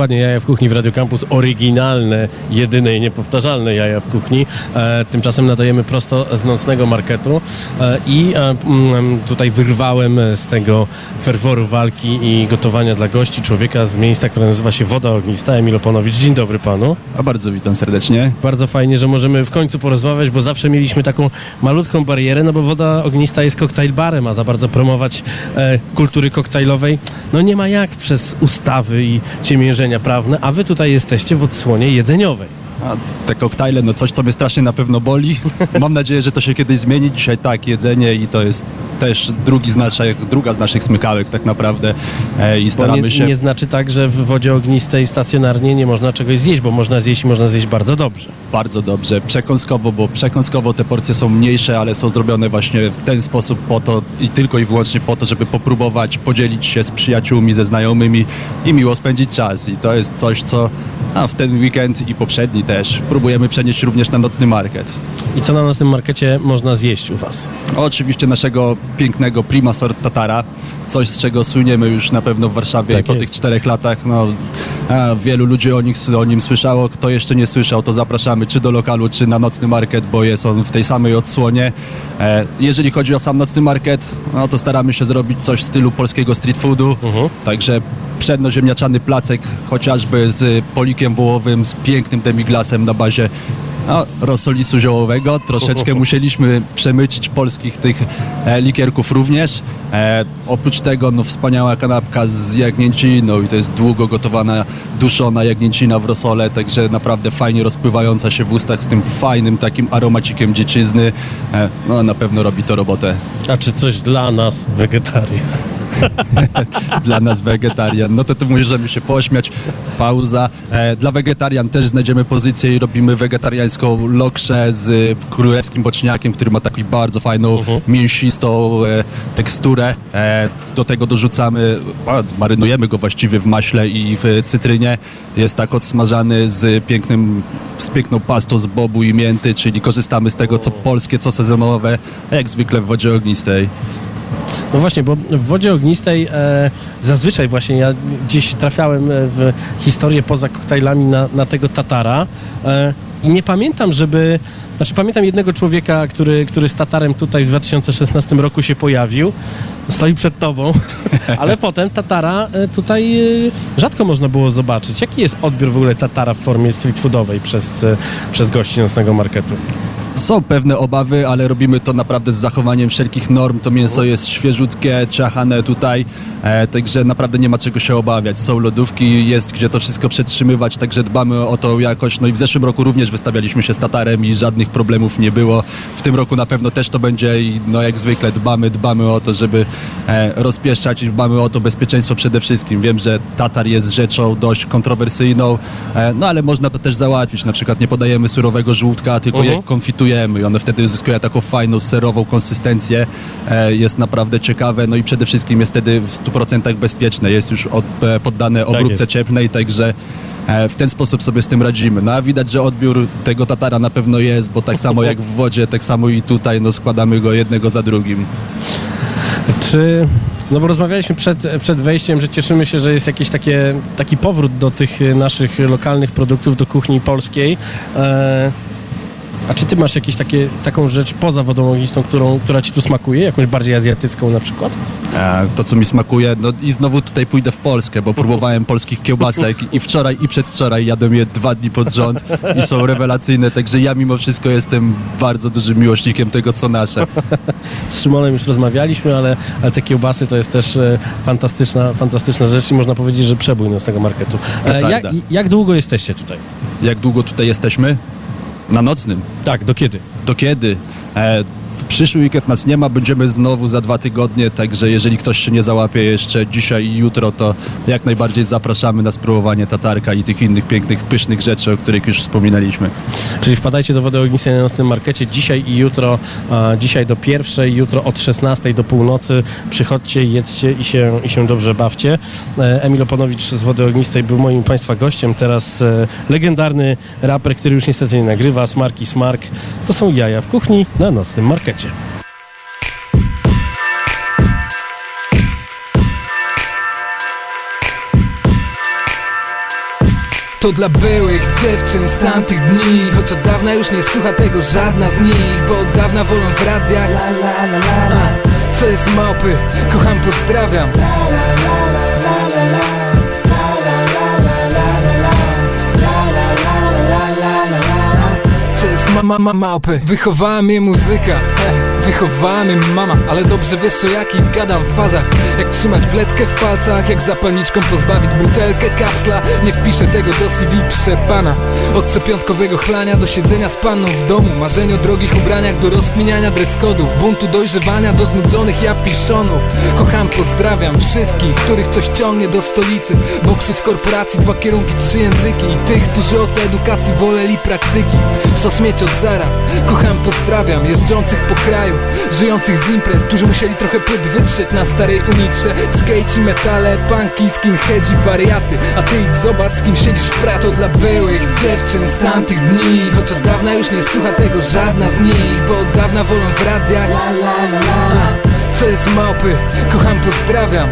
Dokładnie, jaja w kuchni w Radio Campus, oryginalne, jedyne i niepowtarzalne jaja w kuchni. E, tymczasem nadajemy prosto z nocnego marketu e, i e, mm, tutaj wyrwałem z tego ferworu walki i gotowania dla gości człowieka z miejsca, które nazywa się Woda Ognista, Emil Oponowicz. Dzień dobry panu. A bardzo witam serdecznie. Bardzo fajnie, że możemy w końcu porozmawiać, bo zawsze mieliśmy taką malutką barierę, no bo Woda Ognista jest koktajl barem, a za bardzo promować e, kultury koktajlowej, no nie ma jak przez ustawy i ciemiężenia prawne, a wy tutaj jesteście w odsłonie jedzeniowej. A te koktajle, no coś, co mnie strasznie na pewno boli. [laughs] Mam nadzieję, że to się kiedyś zmieni. Dzisiaj tak, jedzenie i to jest też drugi z naszych, druga z naszych smykałek tak naprawdę e, i staramy nie, się... nie znaczy tak, że w wodzie ognistej stacjonarnie nie można czegoś zjeść, bo można zjeść i można zjeść bardzo dobrze. Bardzo dobrze, przekąskowo, bo przekąskowo te porcje są mniejsze, ale są zrobione właśnie w ten sposób po to i tylko i wyłącznie po to, żeby popróbować, podzielić się z przyjaciółmi, ze znajomymi i miło spędzić czas. I to jest coś, co a w ten weekend i poprzedni też próbujemy przenieść również na nocny market. I co na nocnym markecie można zjeść u was? Oczywiście naszego pięknego prima sort tatara, coś z czego słyniemy już na pewno w Warszawie Tak po jest. tych czterech latach. No, wielu ludzi o, nich, o nim słyszało. Kto jeszcze nie słyszał, to zapraszamy czy do lokalu, czy na nocny market, bo jest on w tej samej odsłonie. E, jeżeli chodzi o sam nocny market, no to staramy się zrobić coś w stylu polskiego street foodu. Także przednoziemniaczany placek, chociażby z polikiem wołowym, z pięknym demiglasem na bazie no, rosolisu ziołowego. Troszeczkę [laughs] musieliśmy przemycić polskich tych e, likierków również. E, oprócz tego no, wspaniała kanapka z jagnięciną i to jest długo gotowana, duszona jagnięcina w rosole, także naprawdę fajnie rozpływająca się w ustach z tym fajnym takim aromacikiem dziczyzny. E, no na pewno robi to robotę. A czy coś dla nas, wegetarian? [laughs] dla nas wegetarian. No to tu możemy się pośmiać. Pauza. E, dla wegetarian też znajdziemy pozycję i robimy wegetariańską lokszę z królewskim boczniakiem, który ma taką bardzo fajną, mięsistą e, teksturę. E, do tego dorzucamy, marynujemy go właściwie w maśle i w cytrynie. Jest tak odsmażany z pięknym, z piękną pastą z bobu i mięty, czyli korzystamy z tego, co polskie, co sezonowe, jak zwykle w wodzie ognistej. No właśnie, bo w wodzie ognistej e, zazwyczaj właśnie ja gdzieś trafiałem e, w historię poza koktajlami na, na tego Tatara e, i nie pamiętam, żeby... Znaczy pamiętam jednego człowieka, który, który z Tatarem tutaj w 2016 roku się pojawił. Stoi przed tobą, [laughs] ale potem Tatara e, tutaj e, rzadko można było zobaczyć. Jaki jest odbiór w ogóle Tatara w formie street foodowej przez, przez gości nocnego marketu? Są pewne obawy, ale robimy to naprawdę z zachowaniem wszelkich norm. To mięso jest świeżutkie, ciachane tutaj, e, także naprawdę nie ma czego się obawiać. Są lodówki, jest gdzie to wszystko przetrzymywać, także dbamy o to jakoś. No i w zeszłym roku również wystawialiśmy się z Tatarem i żadnych problemów nie było. W tym roku na pewno też to będzie i no jak zwykle dbamy, dbamy o to, żeby e, rozpieszczać i dbamy o to bezpieczeństwo przede wszystkim. Wiem, że Tatar jest rzeczą dość kontrowersyjną, e, no ale można to też załatwić. Na przykład nie podajemy surowego żółtka, tylko Mhm. je konfitujemy i one wtedy uzyskują taką fajną, serową konsystencję. E, jest naprawdę ciekawe, no i przede wszystkim jest wtedy w 100% bezpieczne. Jest już od, e, poddane obróbce jest. cieplnej, także e, w ten sposób sobie z tym radzimy. No a widać, że odbiór tego tatara na pewno jest, bo tak samo jak w wodzie, tak samo i tutaj, no składamy go jednego za drugim. Czy... No bo rozmawialiśmy przed, przed wejściem, że cieszymy się, że jest jakiś takie, taki powrót do tych naszych lokalnych produktów, do kuchni polskiej. E, a czy ty masz jakieś takie, taką rzecz poza wodą ognistą, którą, która ci tu smakuje? Jakąś bardziej azjatycką na przykład? E, To, co mi smakuje, no i znowu tutaj pójdę w Polskę, bo próbowałem polskich kiełbasek i wczoraj i przedwczoraj jadłem je dwa dni pod rząd i są rewelacyjne, także ja mimo wszystko jestem bardzo dużym miłośnikiem tego, co nasze. Z Szymonem już rozmawialiśmy, ale, ale te kiełbasy to jest też e, fantastyczna, fantastyczna rzecz i można powiedzieć, że przebój nocnego marketu. E, jak, jak długo jesteście tutaj? Jak długo tutaj jesteśmy? Na nocnym. Tak, do kiedy? Do kiedy? E, w przyszły weekend nas nie ma, będziemy znowu za dwa tygodnie, także jeżeli ktoś się nie załapie jeszcze dzisiaj i jutro, to jak najbardziej zapraszamy na spróbowanie tatarka i tych innych pięknych, pysznych rzeczy, o których już wspominaliśmy. Czyli wpadajcie do Wody Ognistej na nocnym markecie dzisiaj i jutro, dzisiaj do pierwszej, jutro od 16 do północy. Przychodźcie, jedzcie i się, i się dobrze bawcie. E, Emil Oponowicz z Wody Ognistej był moim Państwa gościem. Teraz e, legendarny raper, który już niestety nie nagrywa, Smarki Smark. To są jaja w kuchni na nocnym markecie. To dla byłych dziewczyn z tamtych dni Choć od dawna już nie słucha tego żadna z nich Bo od dawna wolą w radiach. La, la, la, la, la. Co jest małpy, kocham, pozdrawiam. Co jest ma, ma, ma, małpy. Wychowała mnie muzyka Wychowała mama Ale dobrze wiesz o jakich gadam fazach. Jak trzymać bledkę w palcach Jak zapalniczką pozbawić butelkę kapsla. Nie wpiszę tego do CV przepana Od co piątkowego chlania do siedzenia z panną w domu. Marzeń o drogich ubraniach do rozkminiania dress-codów Buntu dojrzewania do znudzonych japiszonów. Kocham, pozdrawiam wszystkich, których coś ciągnie do stolicy. Boksów korporacji, dwa kierunki, trzy języki. I tych, którzy od edukacji woleli praktyki. Sos mieć od zaraz, kocham, pozdrawiam Jeżdżących po kraju, żyjących z imprez Którzy musieli trochę płyt wytrzeć na starej unitrze. Skate i metale, punki, skinheadzi, wariaty A ty idź zobacz, z kim siedzisz w pracy. To dla byłych dziewczyn z tamtych dni Choć od dawna już nie słucha tego żadna z nich Bo od dawna wolą w radiach. Co jest małpy, kocham, pozdrawiam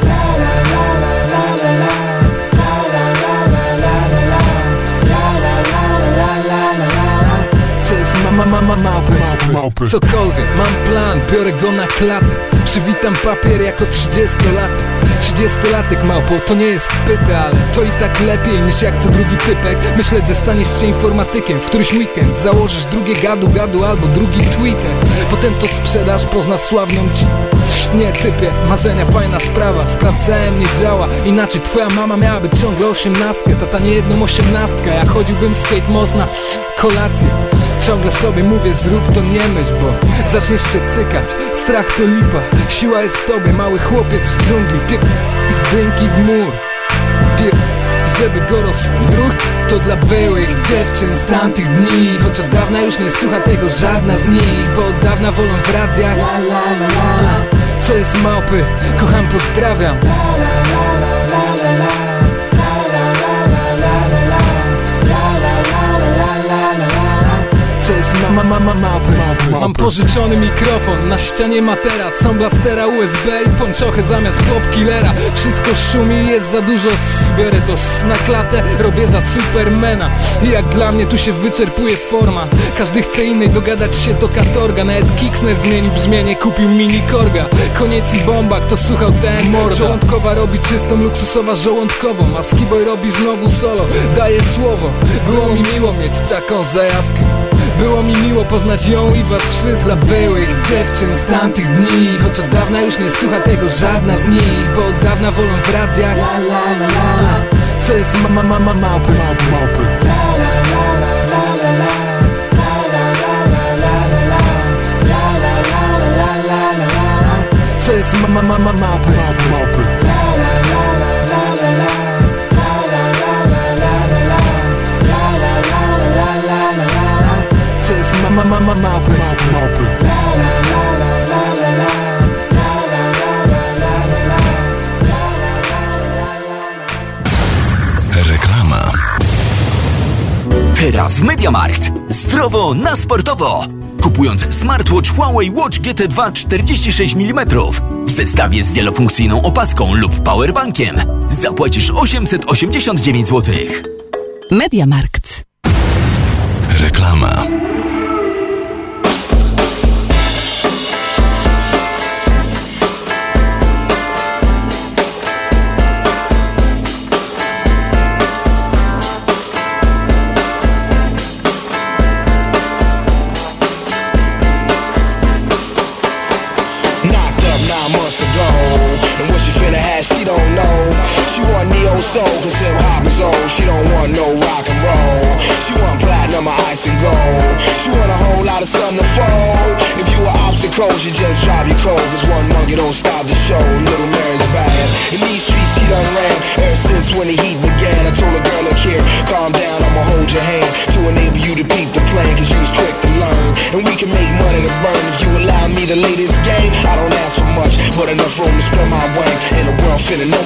ma, ma, ma, ma, małpy. Cokolwiek, mam plan, biorę go na klatę Przywitam papier jako 30-latek 30-latek małpo, to nie jest pyta, ale to i tak lepiej niż jak co drugi typek. Myśleć, że staniesz się informatykiem. W któryś weekend Założysz drugie gadu gadu albo drugi Twitter Potem to sprzedasz, poznasz sławną ci. Nie typie, marzenia fajna sprawa. Sprawdzałem, nie działa. Inaczej twoja mama miałaby ciągle osiemnastkę. Tata nie jedną osiemnastkę. Ja chodziłbym z Kate Moss na kolację Ciągle sobie mówię zrób to nie myśl, bo zaczniesz się cykać. Strach to lipa, siła jest w tobie. Mały chłopiec z dżungli, piep i z dynki w mur. Piep, żeby go rozruch To dla byłych dziewczyn z tamtych dni. Choć od dawna już nie słucha tego żadna z nich Bo od dawna wolą w radiach. Co jest małpy, kocham, pozdrawiam ma, ma, ma, Mam pożyczony mikrofon, na ścianie materac Są blastera USB i pończochę zamiast pop killera. Wszystko szumi, jest za dużo Biorę to na klatę, robię za supermana. I jak dla mnie tu się wyczerpuje forma. Każdy chce innej dogadać się do katorga. Nawet Kixner zmienił brzmienie, kupił mini korga. Koniec i bomba, kto słuchał ten morda. Żołądkowa robi czystą, luksusowa żołądkową. A Skiboy robi znowu solo, daje słowo. Było mi miło mieć taką zajawkę było mi miło poznać ją i was wszystkich byłych dziewczyn z tamtych dni Choć od dawna już nie słucha tego żadna z nich Bo od dawna wolą w radiach la, la, la, la, Co jest ma, ma, ma, ma, małpy, małpy, małpy la, la, la, la, la, la, la. Co jest ma, ma, ma, ma, małpy ma, ma, ma, Reklama. Teraz w Mediamarkt. Zdrowo na sportowo. Kupując smartwatch Huawei Watch GT2 46 mm w zestawie z wielofunkcyjną opaską lub powerbankiem zapłacisz 889 zł. Mediamarkt. Reklama. when the heat began, I told a girl, look here, calm down, I'ma hold your hand to enable you to beat the plan, cause you was quick to learn. And we can make money to burn if you allow me to lay this game. I don't ask for much, but enough room to spread my wings, and the world finna know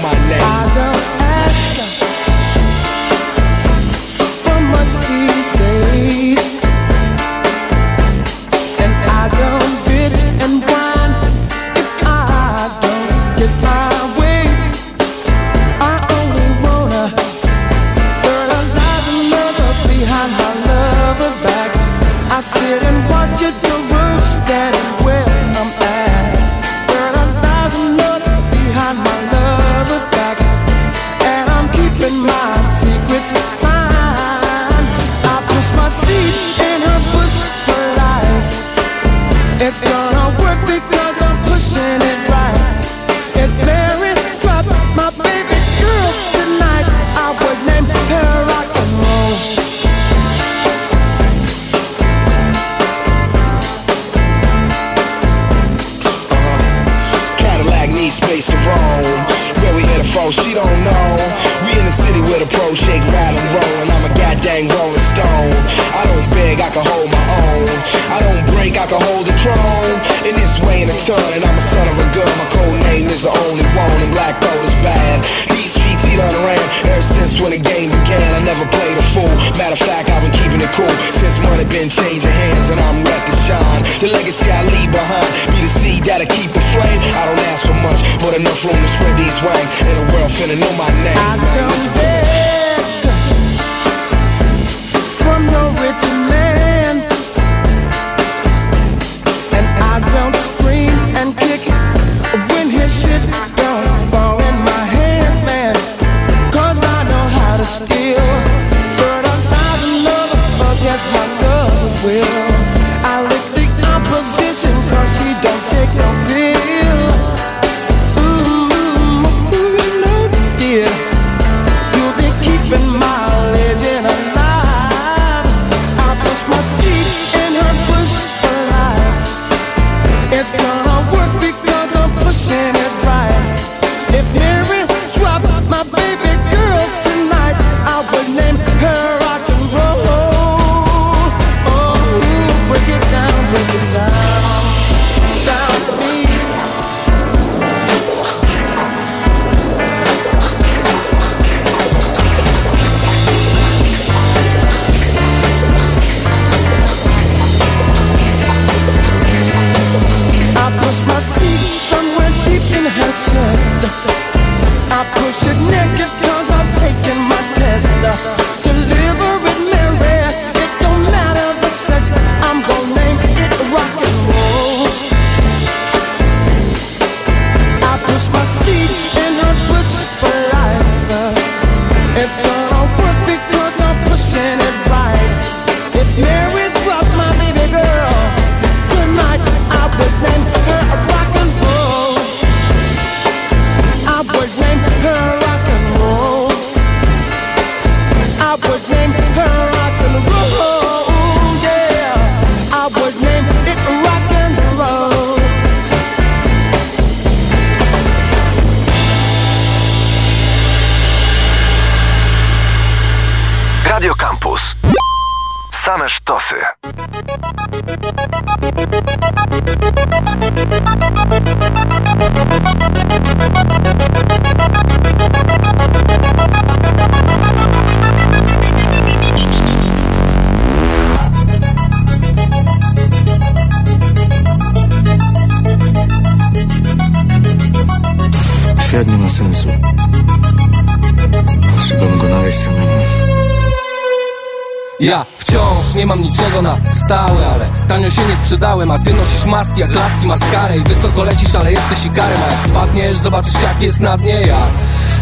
maskarę I wysoko lecisz, ale jesteś ikarem A jak spadniesz, zobaczysz jak jest na dnie Ja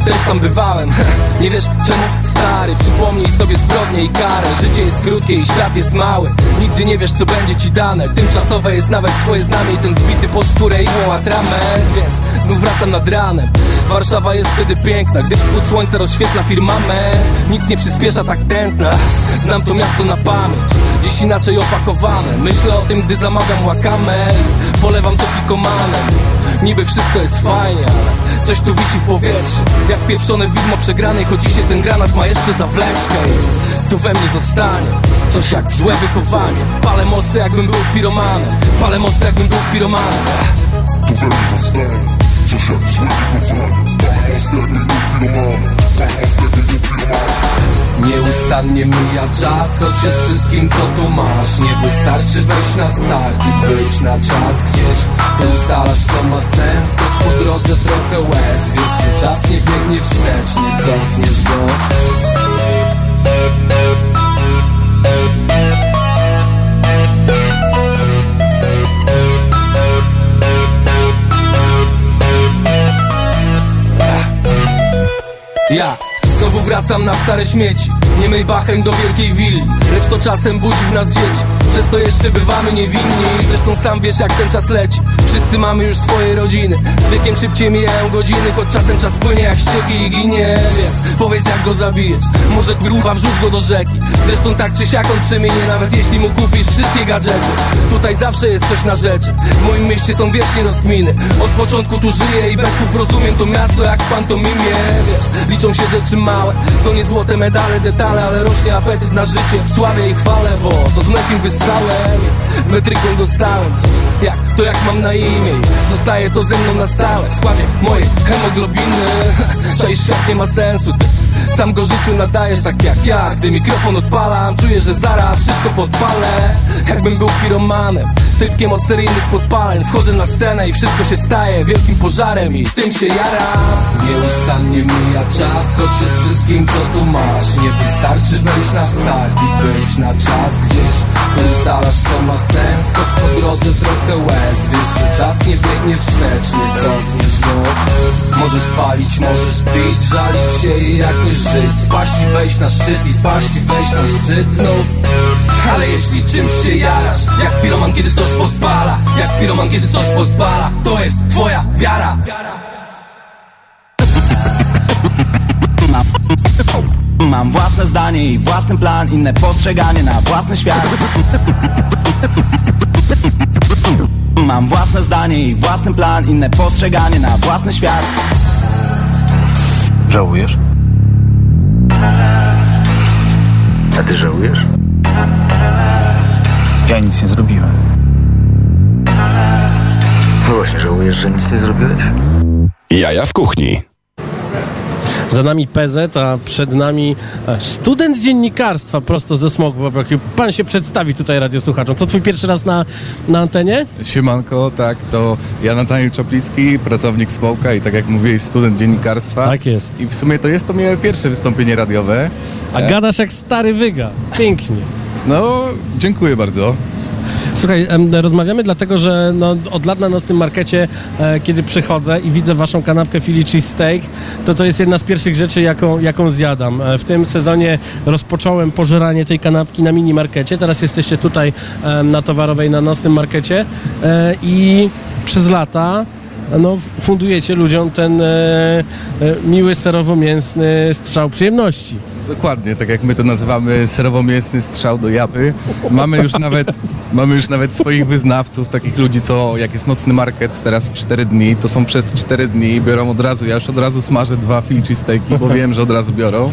też tam bywałem. [laughs] Nie wiesz czemu? Stary Przypomnij sobie zbrodnię i karę. Życie jest krótkie i świat jest mały. Nigdy nie wiesz co będzie ci dane. Tymczasowe jest nawet twoje znamie I ten wbity pod skórę igłą atrament Więc znów wracam nad ranem. Warszawa jest wtedy piękna Gdy wschód słońca rozświetla firmament. Nic nie przyspiesza tak tętna. Znam to miasto na pamięć. Dziś inaczej opakowane. Myślę o tym, gdy zamawiam łakamę i Polewam to pikomanem Niby wszystko jest fajnie, ale coś tu wisi w powietrzu. Jak pieprzone widmo przegranej Choć się ten granat ma jeszcze zawleczkę to we mnie zostanie. Coś jak złe wychowanie. Palę mosty jakbym był piromanem Palę mosty jakbym był piromanem To we mnie zostanie. Coś jak złe wychowanie. Palę mosty jakbym był piromanem Palę mosty jakbym był piromanem Nieustannie mija czas, choć jest wszystkim co tu masz. Nie wystarczy wejść na start i być na czas. Gdzieś Ty ustalasz co ma sens, choć po drodze trochę łez. Wiesz, że czas nie biegnie wstecz, nie cofniesz go. Ja Znowu wracam na stare śmieci. Nie myj bachem do wielkiej willi Lecz to czasem budzi w nas dzieci. Przez to jeszcze bywamy niewinni. Zresztą sam wiesz jak ten czas leci. Wszyscy mamy już swoje rodziny. Z szybciej mijają godziny Choć czasem czas płynie jak ścieki i ginie. Więc powiedz jak go zabijesz. Może grucha wrzuć go do rzeki. Zresztą tak czy siak on przeminie Nawet jeśli mu kupisz wszystkie gadżety. Tutaj zawsze jest coś na rzeczy. W moim mieście są wiecznie rozkminy. Od początku tu żyję i bez słów rozumiem to miasto jak w pantomimie. Wiesz, liczą się rzeczy małe. To nie złote medale, detale Ale rośnie apetyt na życie W sławie i chwale, bo to z mlekiem wyssałem Z metryką dostałem coś Jak, to jak mam na imię. Zostaje to ze mną na stałe. W składzie mojej hemoglobiny. [laughs] Cześć świat nie ma sensu. Ty sam go życiu nadajesz tak jak ja. Gdy mikrofon odpalam, czuję, że zaraz wszystko podpalę. Jakbym był piromanem, typkiem od seryjnych podpaleń. Wchodzę na scenę i wszystko się staje wielkim pożarem I tym się jaram Nieustannie mija czas, choć jest wszystkim co tu masz. Nie wystarczy wejść na start i być na czas. Gdzieś Tu ustalasz co ma sens, choć po drodze trochę łez Wiesz, że czas nie biegnie wstecz, nie cofniesz go Możesz palić, możesz pić, żalić się i jakoś żyć. Spaść i wejść na szczyt i spaść i wejść na szczyt znów. Ale jeśli czymś się jarasz Jak piroman kiedy coś podpala Jak piroman kiedy coś podpala To jest twoja wiara. Mam własne zdanie i własny plan Inne postrzeganie na własny świat Mam własne zdanie i własny plan Inne postrzeganie na własny świat Żałujesz? A ty żałujesz? Ja nic nie zrobiłem. No właśnie, żałujesz, że nic nie zrobiłeś? Jaja w kuchni. Za nami PZ, a przed nami e, student dziennikarstwa prosto ze smogu. Pan się przedstawi tutaj radiosłuchaczom. To twój pierwszy raz na, na antenie? Siemanko, tak, to ja Nataniel Czaplicki, pracownik Smoka i tak jak mówiłeś, student dziennikarstwa. Tak jest. I w sumie to jest to moje pierwsze wystąpienie radiowe. A E, gadasz jak stary wyga. Pięknie. No, dziękuję bardzo. Słuchaj, rozmawiamy dlatego, że no, od lat na nocnym markecie, e, kiedy przychodzę i widzę waszą kanapkę Philly Cheesesteak, to to jest jedna z pierwszych rzeczy, jaką, jaką zjadam. E, w tym sezonie rozpocząłem pożeranie tej kanapki na mini markecie. Teraz jesteście tutaj na Towarowej, na nocnym markecie e, i przez lata no, fundujecie ludziom ten miły serowo-mięsny strzał przyjemności. Dokładnie, tak jak my to nazywamy serowo-mięsny strzał do japy. Mamy już nawet, [laughs] mamy już nawet swoich wyznawców, takich ludzi, co jak jest nocny market teraz 4 dni, to są przez 4 dni, biorą od razu, ja już od razu smażę dwa Philly cheesesteaki, bo wiem, że od razu biorą.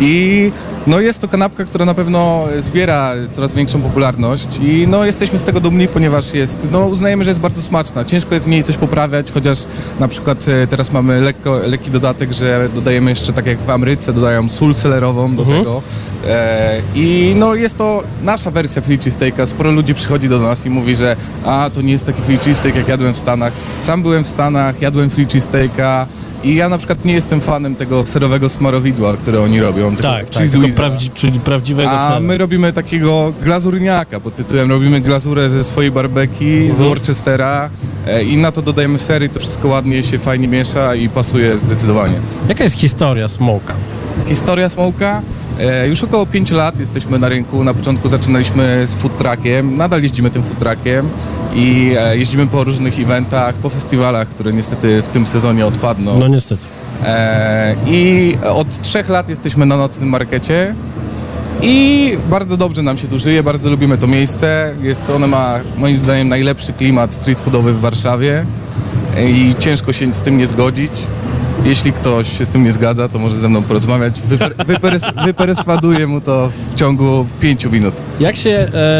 I No jest to kanapka, która na pewno zbiera coraz większą popularność i no jesteśmy z tego dumni, ponieważ jest, no uznajemy, że jest bardzo smaczna. Ciężko jest w niej coś poprawiać, chociaż na przykład e, teraz mamy lekko, lekki dodatek, że dodajemy jeszcze tak jak w Ameryce, dodają sól selerową do tego. E, I no jest to nasza wersja free cheesesteaka. Sporo ludzi przychodzi do nas i mówi, że a to nie jest taki free cheesesteak jak jadłem w Stanach. Sam byłem w Stanach, jadłem free cheesesteaka. I ja na przykład nie jestem fanem tego serowego smarowidła, które oni robią. Tak, tak, tylko prawdzi, czyli prawdziwego A my robimy takiego glazurniaka pod tytułem robimy glazurę ze swojej barbeki, z Mhm. Worcestera e, i na to dodajemy sery, to wszystko ładnie się fajnie miesza i pasuje zdecydowanie. Jaka jest historia Smoka? Historia Smoka? E, już około 5 lat jesteśmy na rynku. Na początku zaczynaliśmy z food truckiem, nadal jeździmy tym food truckiem i e, jeździmy po różnych eventach, po festiwalach, które niestety w tym sezonie odpadną. No niestety. E, I od trzech lat jesteśmy na nocnym markecie. I bardzo dobrze nam się tu żyje, bardzo lubimy to miejsce. Jest, ono ma moim zdaniem najlepszy klimat street foodowy w Warszawie i ciężko się z tym nie zgodzić. Jeśli ktoś się z tym nie zgadza, to może ze mną porozmawiać. Wyper, [laughs] wyperes, wyperswaduję mu to w ciągu pięciu minut. Jak się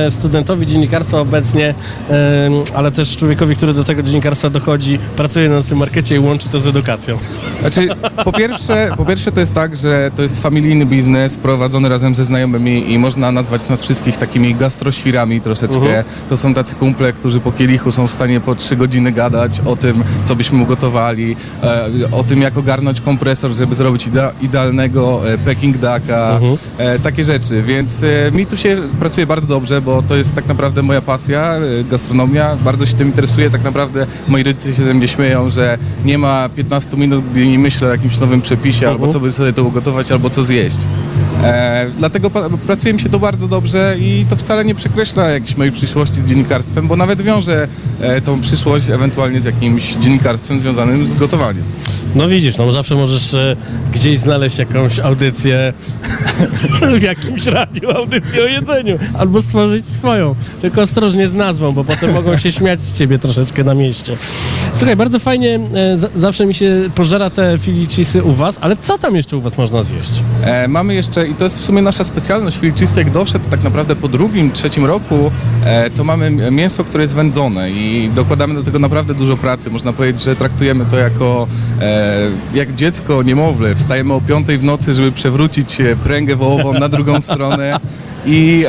e, studentowi dziennikarstwa obecnie, e, ale też człowiekowi, który do tego dziennikarstwa dochodzi, pracuje na tym markecie i łączy to z edukacją? Znaczy, po pierwsze, po pierwsze to jest tak, że to jest familijny biznes prowadzony razem ze znajomymi i można nazwać nas wszystkich takimi gastroświrami troszeczkę. Mhm. To są tacy kumple, którzy po kielichu są w stanie po trzy godziny gadać o tym, co byśmy ugotowali, e, o tym, jak ogarnąć kompresor, żeby zrobić idea- idealnego e, Peking Ducka, Mhm. e, takie rzeczy. Więc e, mi tu się pracuje bardzo dobrze, bo to jest tak naprawdę moja pasja, gastronomia. Bardzo się tym interesuję. Tak naprawdę moi rodzice się ze mnie śmieją, że nie ma 15 minut, gdy nie myślę o jakimś nowym przepisie, albo co by sobie to ugotować, albo co zjeść. E, dlatego pracuje mi się to bardzo dobrze i to wcale nie przekreśla jakiejś mojej przyszłości z dziennikarstwem, bo nawet wiąże e, tą przyszłość ewentualnie z jakimś dziennikarstwem związanym z gotowaniem. No widzisz, no zawsze możesz e, gdzieś znaleźć jakąś audycję [laughs] w jakimś radiu, audycję o jedzeniu, albo stworzyć swoją. Tylko ostrożnie z nazwą, bo potem mogą się śmiać z ciebie troszeczkę na mieście. Słuchaj, bardzo fajnie, e, zawsze mi się pożera te filicisy u was, ale co tam jeszcze u was można zjeść? E, mamy jeszcze, i to jest w sumie nasza specjalność, Wilczystek doszedł tak naprawdę po drugim, trzecim roku, e, to mamy mięso, które jest wędzone i dokładamy do tego naprawdę dużo pracy. Można powiedzieć, że traktujemy to jako e, jak dziecko, niemowlę. Wstajemy o piątej w nocy, żeby przewrócić e, pręgę wołową na drugą [laughs] stronę i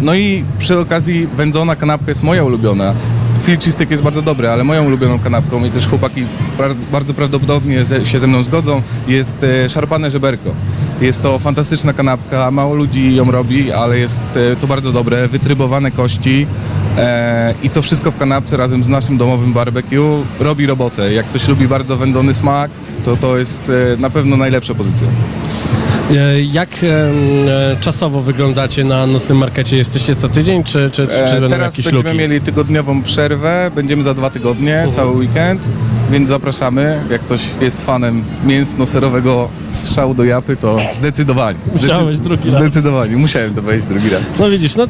no i przy okazji wędzona kanapka jest moja ulubiona. Cheesesteak jest bardzo dobry, ale moją ulubioną kanapką i też chłopaki bar- bardzo prawdopodobnie się ze mną zgodzą, jest szarpane żeberko. Jest to fantastyczna kanapka, mało ludzi ją robi, ale jest e, to bardzo dobre, wytrybowane kości e, i to wszystko w kanapce razem z naszym domowym barbecue robi robotę. Jak ktoś lubi bardzo wędzony smak, to to jest e, na pewno najlepsza pozycja. Jak czasowo wyglądacie na nocnym markecie? Jesteście co tydzień, czy, czy, czy, czy będą teraz jakieś będziemy luki? mieli tygodniową przerwę, będziemy za dwa tygodnie, cały weekend, więc zapraszamy. Jak ktoś jest fanem mięsno-serowego strzału do japy, to zdecydowanie. Musiałeś drugi raz. Zdecydowanie, musiałem to wejść drugi raz. No widzisz, no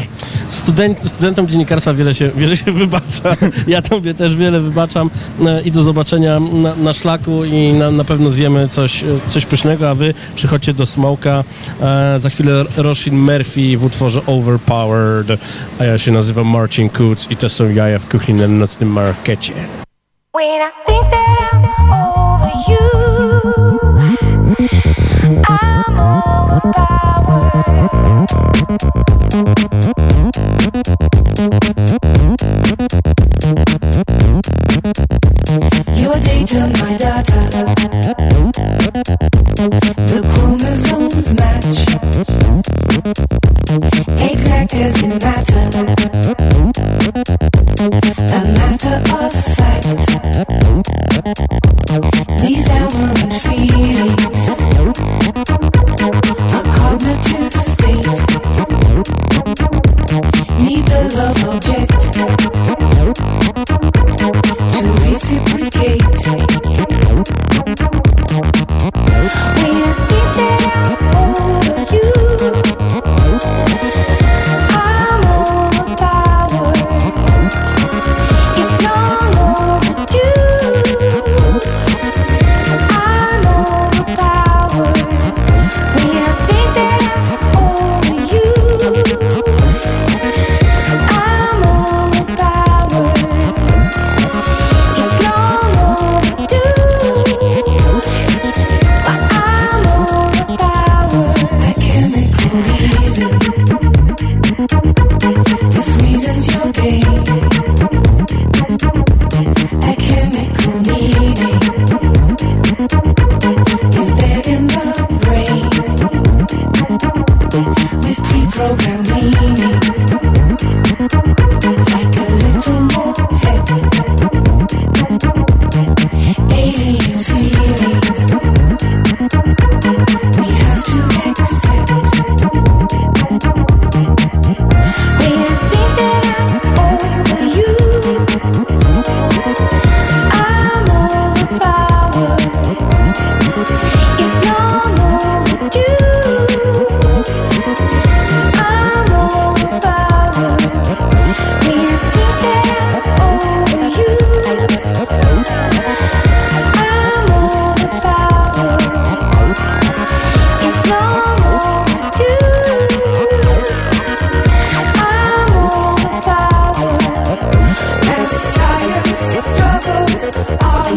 [laughs] student, studentom dziennikarstwa wiele się, wiele się wybacza. [laughs] Ja tobie też wiele wybaczam e, i do zobaczenia na, na szlaku i na, na pewno zjemy coś, e, coś pysznego, a wy przychodźcie do Smoka. E, za chwilę Roshin Murphy w utworze Overpowered, a ja się nazywam Marcin Kuc i to są jaja w kuchni na nocnym markecie. When I think that I'm over you, I'm overpowered. Your data, my data. The chromosomes match. Exact as in matter. A matter of fact.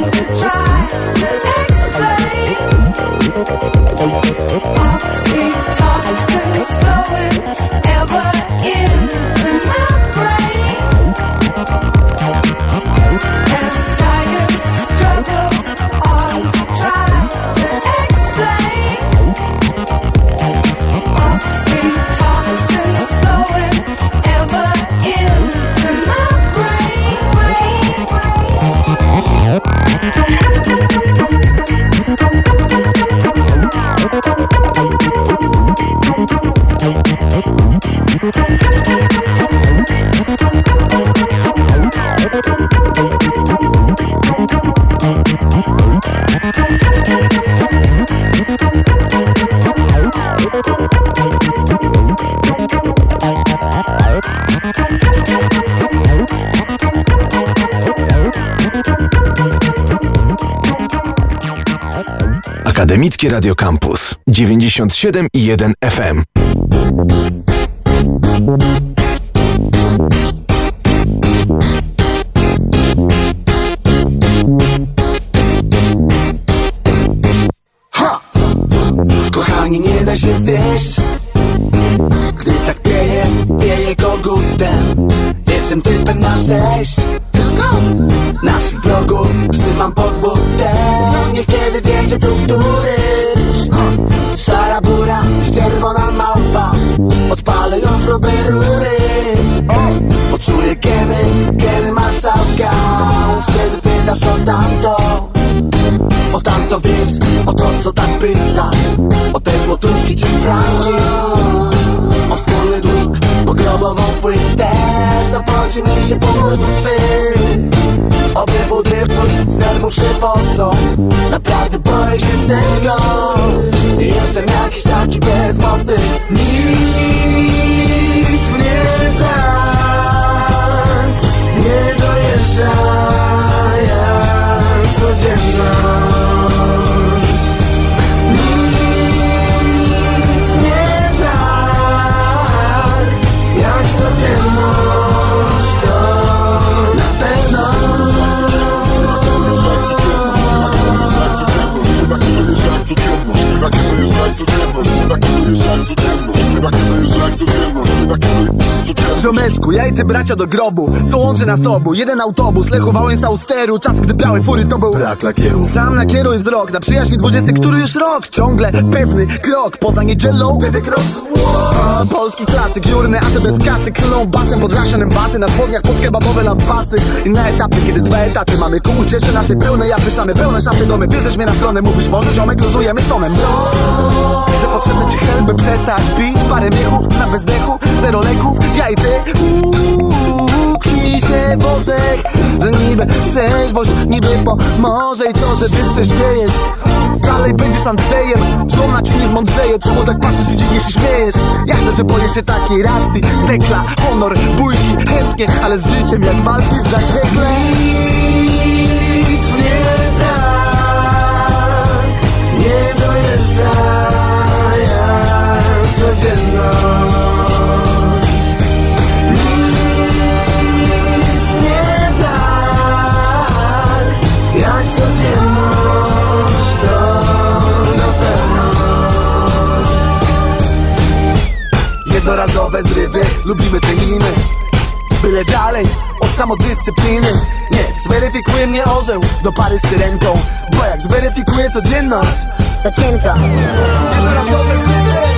Sit Akademickie Radio Campus 97 i 1 FM. Ziomeczku, ja i ty bracia do grobu Co łączy nas obu? Jeden autobus Lechu Wałęsa Austeru. Czas, gdy białe fury to był Brak lakieru. Sam nakieruj wzrok Na przyjaźni dwudziesty, który już rok Ciągle pewny krok. Poza niedzielą Wtedy krok A, Polski klasyk Jurny asy bez kasy Krylą basem. Pod rasionem basy Na spodniach podkebabowe lampasy I na etapy, kiedy dwa etaty mamy Ku ucieszy naszej pełnej Jawyszamy pełne szafy domy. Bierzesz mnie na stronę Mówisz może ziomek Luzujemy z tonem Że potrzebny ci help, by przestać pić Parę miechów na bezdechu? Zero leków Ja i ty. Uuu, Się w orzech Że niby trzeźwość Niby pomoże I co, że ty trzeźwiejesz Dalej będziesz Andrzejem Żona ci nie zmądrzeje Czemu tak patrzysz i dziwnie się śmiejesz? Jasne, że boję się takiej racji Dekla, honor, bójki Chętnie, ale z życiem jak walczyć zaciekle. Nic mnie tak nie dojeżdża Do pary z syrenką Bo jak zweryfikuje codzienność To cienko Jednorazowe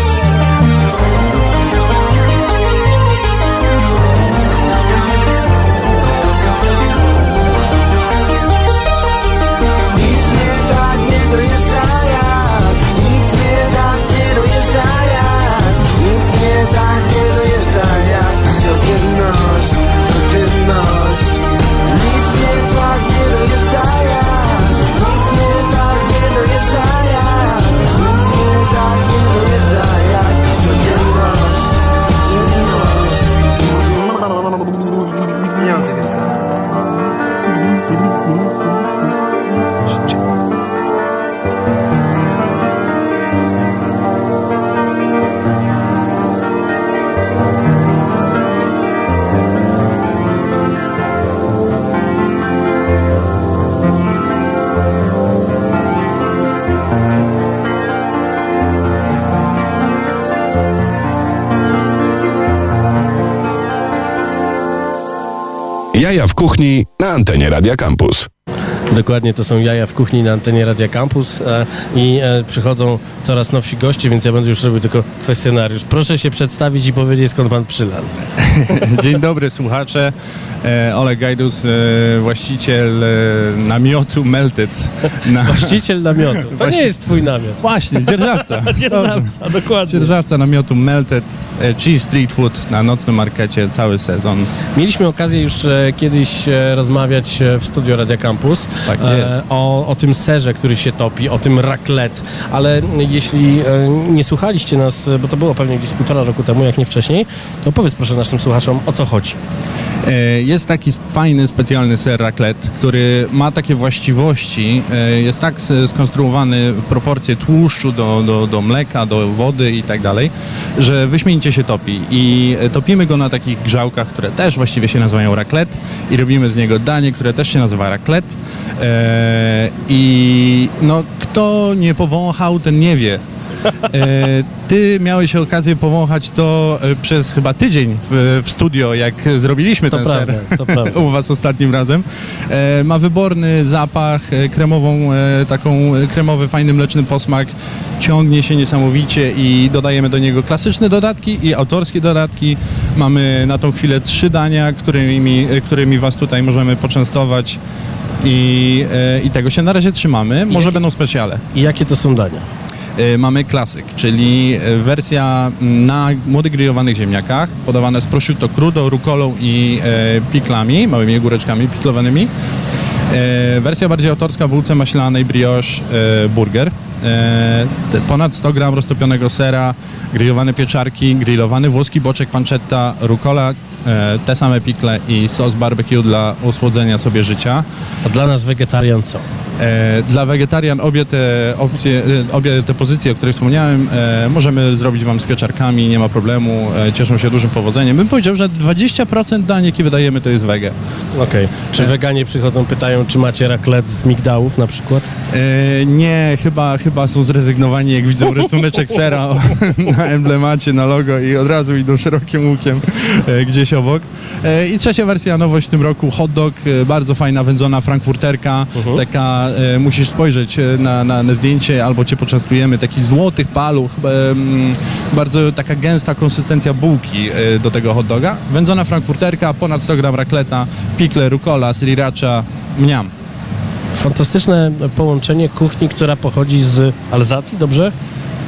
kuchni na antenie Radia Campus. Dokładnie, to są jaja w kuchni na antenie Radia Campus e, i e, przychodzą coraz nowsi goście, więc ja będę już robił tylko kwestionariusz. Proszę się przedstawić i powiedzieć, skąd pan przylazł. [laughs] Dzień dobry słuchacze. E, Oleg Gajdus, e, właściciel e, namiotu Melted. Na... [laughs] Właściciel namiotu. To nie jest twój namiot. Właśnie, dzierżawca. [laughs] Dzierżawca, dokładnie. Dzierżawca namiotu Melted, Cheese Street Food na nocnym markecie cały sezon. Mieliśmy okazję już kiedyś rozmawiać w studio Radia Campus Tak o, o tym serze, który się topi, o tym raclette, ale jeśli e, nie słuchaliście nas, e, bo to było pewnie gdzieś półtora roku temu, jak nie wcześniej, to powiedz proszę naszym słuchaczom, o co chodzi. E, Jest taki fajny, specjalny ser raclette, który ma takie właściwości, jest tak skonstruowany w proporcje tłuszczu do, do, do mleka, do wody i tak dalej, że wyśmienicie się topi. I topimy go na takich grzałkach, które też właściwie się nazywają raclette i robimy z niego danie, które też się nazywa raclette. E, I no, kto nie powąchał, ten nie wie. E, ty miałeś okazję powąchać to e, przez chyba tydzień w, w studio, jak zrobiliśmy To ten prawda, ser to prawda. [laughs] u was ostatnim razem. E, ma wyborny zapach, e, kremową, e, taką e, kremowy, fajny mleczny posmak. Ciągnie się niesamowicie i dodajemy do niego klasyczne dodatki i autorskie dodatki. Mamy na tą chwilę trzy dania, którymi, którymi was tutaj możemy poczęstować. I, e, I tego się na razie trzymamy. Może będą specjale. I jakie to są dania? E, Mamy klasyk, czyli e, wersja na młodych grillowanych ziemniakach, podawane z prosciutto crudo, rukolą i e, piklami, małymi ogóreczkami piklowanymi. Wersja bardziej autorska, bułce maślanej, brioche, burger. Ponad 100 gram roztopionego sera, grillowane pieczarki, grillowany włoski boczek pancetta, rukola, te same pikle i sos barbecue dla osłodzenia sobie życia. A dla nas wegetarian co? E, Dla wegetarian obie te opcje, e, obie te pozycje, o których wspomniałem, e, możemy zrobić Wam z pieczarkami, nie ma problemu, e, cieszą się dużym powodzeniem. Bym powiedział, że 20% dań, jakie wydajemy, to jest wege. Okej. Czy weganie przychodzą, pytają, czy macie raclette z migdałów na przykład? E, nie, chyba, chyba są zrezygnowani, jak widzą rysuneczek sera [laughs] [laughs] na emblemacie, na logo i od razu idą szerokim łukiem e, gdzieś obok. E, I trzecia wersja, nowość w tym roku, hot dog, e, bardzo fajna, wędzona frankfurterka, taka, e, musisz spojrzeć na, na, na zdjęcie, albo cię poczęstujemy, taki złotych paluch, bardzo taka gęsta konsystencja bułki do tego hot doga. Wędzona frankfurterka, ponad 100 gram rakleta, pikle, rukola, sriracha, mniam. Fantastyczne połączenie kuchni, która pochodzi z Alzacji, dobrze?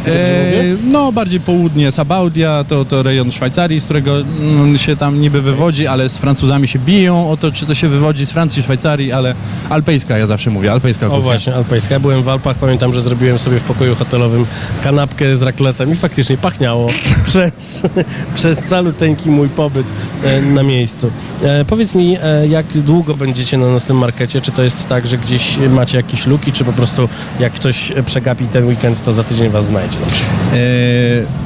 Dobrze E, no, bardziej południe Sabaudia, to, to rejon Szwajcarii, z którego mm, się tam niby wywodzi, ale z Francuzami się biją o to, czy to się wywodzi z Francji, Szwajcarii, ale alpejska, ja zawsze mówię, alpejska O kuchnia. właśnie, alpejska. Ja byłem w Alpach, pamiętam, że zrobiłem sobie w pokoju hotelowym kanapkę z rakletem i faktycznie pachniało [laughs] przez, [laughs] przez caluteńki mój pobyt e, na miejscu. E, powiedz mi, e, jak długo będziecie na nocnym markecie? Czy to jest tak, że gdzieś macie jakieś luki, czy po prostu jak ktoś przegapi ten weekend, to za tydzień was znajdzie na przykład? E,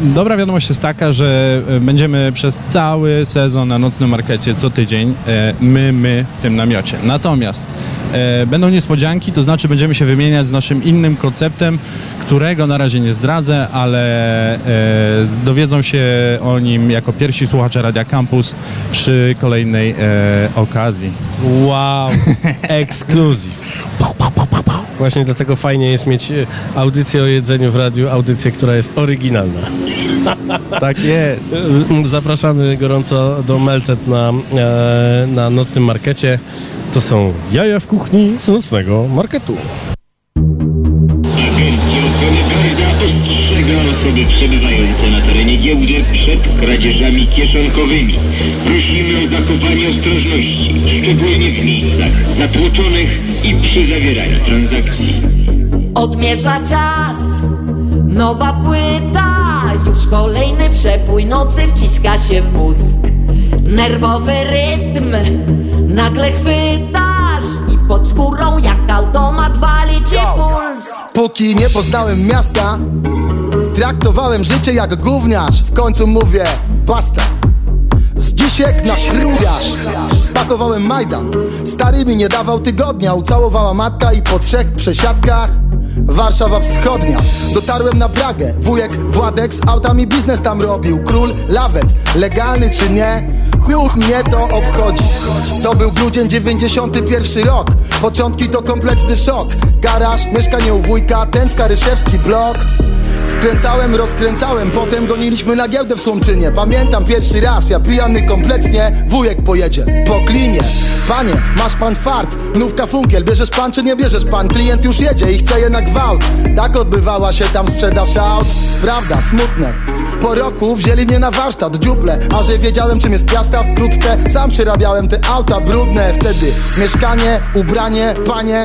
dobra wiadomość jest taka, że e, będziemy przez cały sezon na nocnym markecie co tydzień, e, my, my w tym namiocie. Natomiast będą niespodzianki, to znaczy będziemy się wymieniać z naszym innym konceptem, którego na razie nie zdradzę, ale dowiedzą się o nim jako pierwsi słuchacze Radia Campus przy kolejnej okazji. Wow, [laughs] ekskluzyw. Właśnie dlatego fajnie jest mieć e, audycję o jedzeniu w radiu, audycję, która jest oryginalna. [laughs] Tak jest. Zapraszamy gorąco do Melted na, e, na nocnym markecie. To są jaja w kuchni z nocnego marketu. Osoby przebywające na terenie giełdy przed kradzieżami kieszonkowymi. Prosimy o zachowanie ostrożności, szczególnie w miejscach zatłoczonych i przy zawieraniu transakcji. Odmierza czas, nowa płyta, już kolejny przepój nocy wciska się w mózg. Nerwowy rytm, nagle chwytasz i pod skórą jak automat wali ci puls. Póki nie poznałem miasta Traktowałem życie jak gówniarz. W końcu mówię basta. Z dzisiek na krudiarz Spakowałem Majdan. Stary mi nie dawał tygodnia. Ucałowała matka i po trzech przesiadkach. Warszawa Wschodnia. Dotarłem na Pragę. Wujek Władek z autami biznes tam robił. Król Lawet. Legalny czy nie? Chuch mnie to obchodzi. To był grudzień 91 rok. Początki to kompletny szok. Garaż, mieszkanie u wujka Ten skaryszewski blok. Skręcałem, rozkręcałem, potem goniliśmy na giełdę w Słomczynie. Pamiętam pierwszy raz, ja pijany kompletnie Wujek pojedzie po klinie. Panie, masz pan fart, nówka funkiel Bierzesz pan czy nie bierzesz pan? Klient już jedzie i chce je na gwałt. Tak odbywała się tam sprzedaż aut Prawda, smutne. Po roku wzięli mnie na warsztat, dziuple A że wiedziałem czym jest piasta wkrótce. Sam przerabiałem te auta brudne. Wtedy mieszkanie, ubranie, panie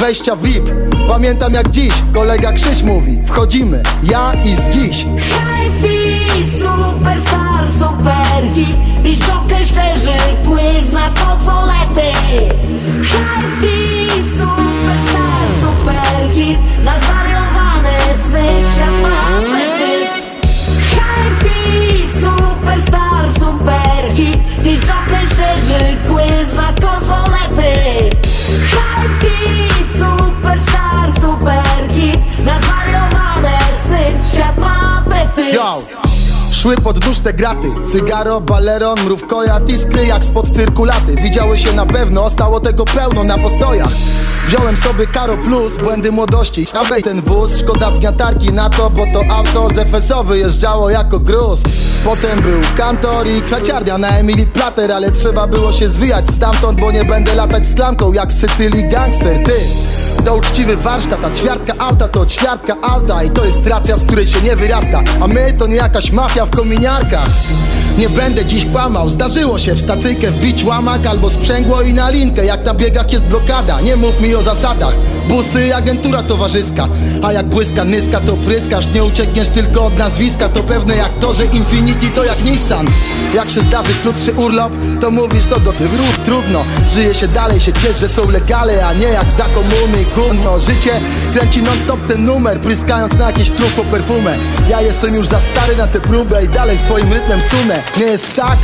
Wejścia VIP. Pamiętam jak dziś, kolega Krzyś mówi Wchodzimy, ja i z dziś. Hi-fi, superstar, superhit I żokę szczerzy, quiz na to co lety. Hi-fi, superstar, superhit Na zwariowane sny się mamy Hi-fi, superstar, superhit hit. I żadne szczerze quiz na konsolety. Hi-fi, superstar, super hit. Na zwariowane sny, świat ma apetyt. Yo. Szły pod dusz te graty. Cygaro, baleron, mrówkoja, tiskry jak spod cyrkulaty. Widziały się na pewno, stało tego pełno na postojach. Wziąłem sobie karo plus, błędy młodości. Awej ten wóz, szkoda zgniatarki na to Bo to auto z FS-o wyjeżdżało jako gruz. Potem był kantor i kwiaciarnia na Emily Plater Ale trzeba było się zwijać stamtąd Bo nie będę latać z klamką jak z Sycylii gangster. Ty, to uczciwy warsztat, a ćwiartka auta to ćwiartka auta I to jest racja, z której się nie wyrasta. A my to nie jakaś mafia w kominiarkach. Nie będę dziś kłamał, zdarzyło się w stacykę wbić łamak albo sprzęgło i na linkę. Jak na biegach jest blokada, nie mów mi o zasadach. Busy i agentura towarzyska. A jak błyska nyska to pryskasz. Nie uciekniesz tylko od nazwiska. To pewne jak to, że Infinity to jak Nissan. Jak się zdarzy krótszy urlop To mówisz to do tych rów trudno. Żyje się dalej, się ciesz, że są legale A nie jak za komuny, gówno Życie kręci non stop ten numer Pryskając na jakieś trupo perfumę. Ja jestem już za stary na tę próbę I dalej swoim rytmem sumę. Nie jest tak.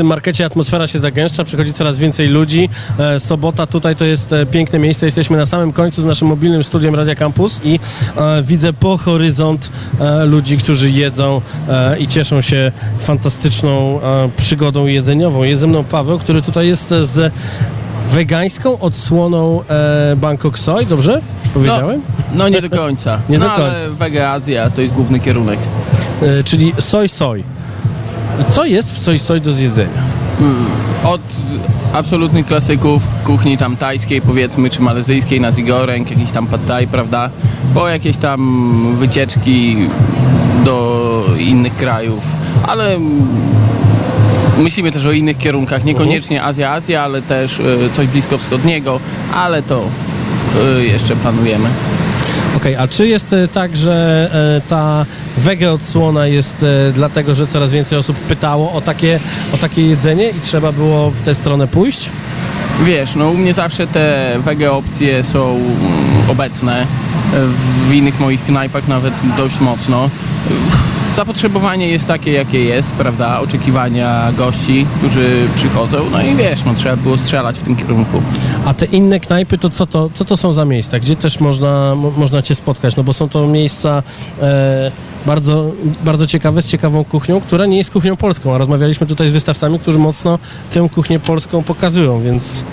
Nocnym markecie atmosfera się zagęszcza, przychodzi coraz więcej ludzi. E, sobota tutaj to jest e, piękne miejsce. Jesteśmy na samym końcu z naszym mobilnym studiem Radia Campus i e, widzę po horyzont ludzi, którzy jedzą i cieszą się fantastyczną przygodą jedzeniową. Jest ze mną Paweł, który tutaj jest z wegańską odsłoną e, Bangkok Soy, dobrze powiedziałem? No nie do końca. [laughs] Nie no, do końca. ale Wege Azja to jest główny kierunek. E, czyli soy soy. Co jest w soy soy do zjedzenia? Hmm. Od absolutnych klasyków kuchni tam tajskiej powiedzmy, czy malezyjskiej, nasi goreng, jakiś tam pad thai, prawda? Po jakieś tam wycieczki do innych krajów, ale myślimy też o innych kierunkach, niekoniecznie Azja, Azja, ale też y, coś blisko wschodniego, ale to y, jeszcze planujemy. Okej, a czy jest e, tak, że e, ta wege odsłona jest e, dlatego, że coraz więcej osób pytało o takie, o takie jedzenie i trzeba było w tę stronę pójść? Wiesz, no u mnie zawsze te wege opcje są obecne, w innych moich knajpach nawet dość mocno. Zapotrzebowanie jest takie, jakie jest, prawda? Oczekiwania gości, którzy przychodzą, no i wiesz, no trzeba było strzelać w tym kierunku. A te inne knajpy, to co to, co to są za miejsca? Gdzie też można, mo- można Cię spotkać? No bo są to miejsca e, bardzo, bardzo ciekawe, z ciekawą kuchnią, która nie jest kuchnią polską, a rozmawialiśmy tutaj z wystawcami, którzy mocno tę kuchnię polską pokazują, więc...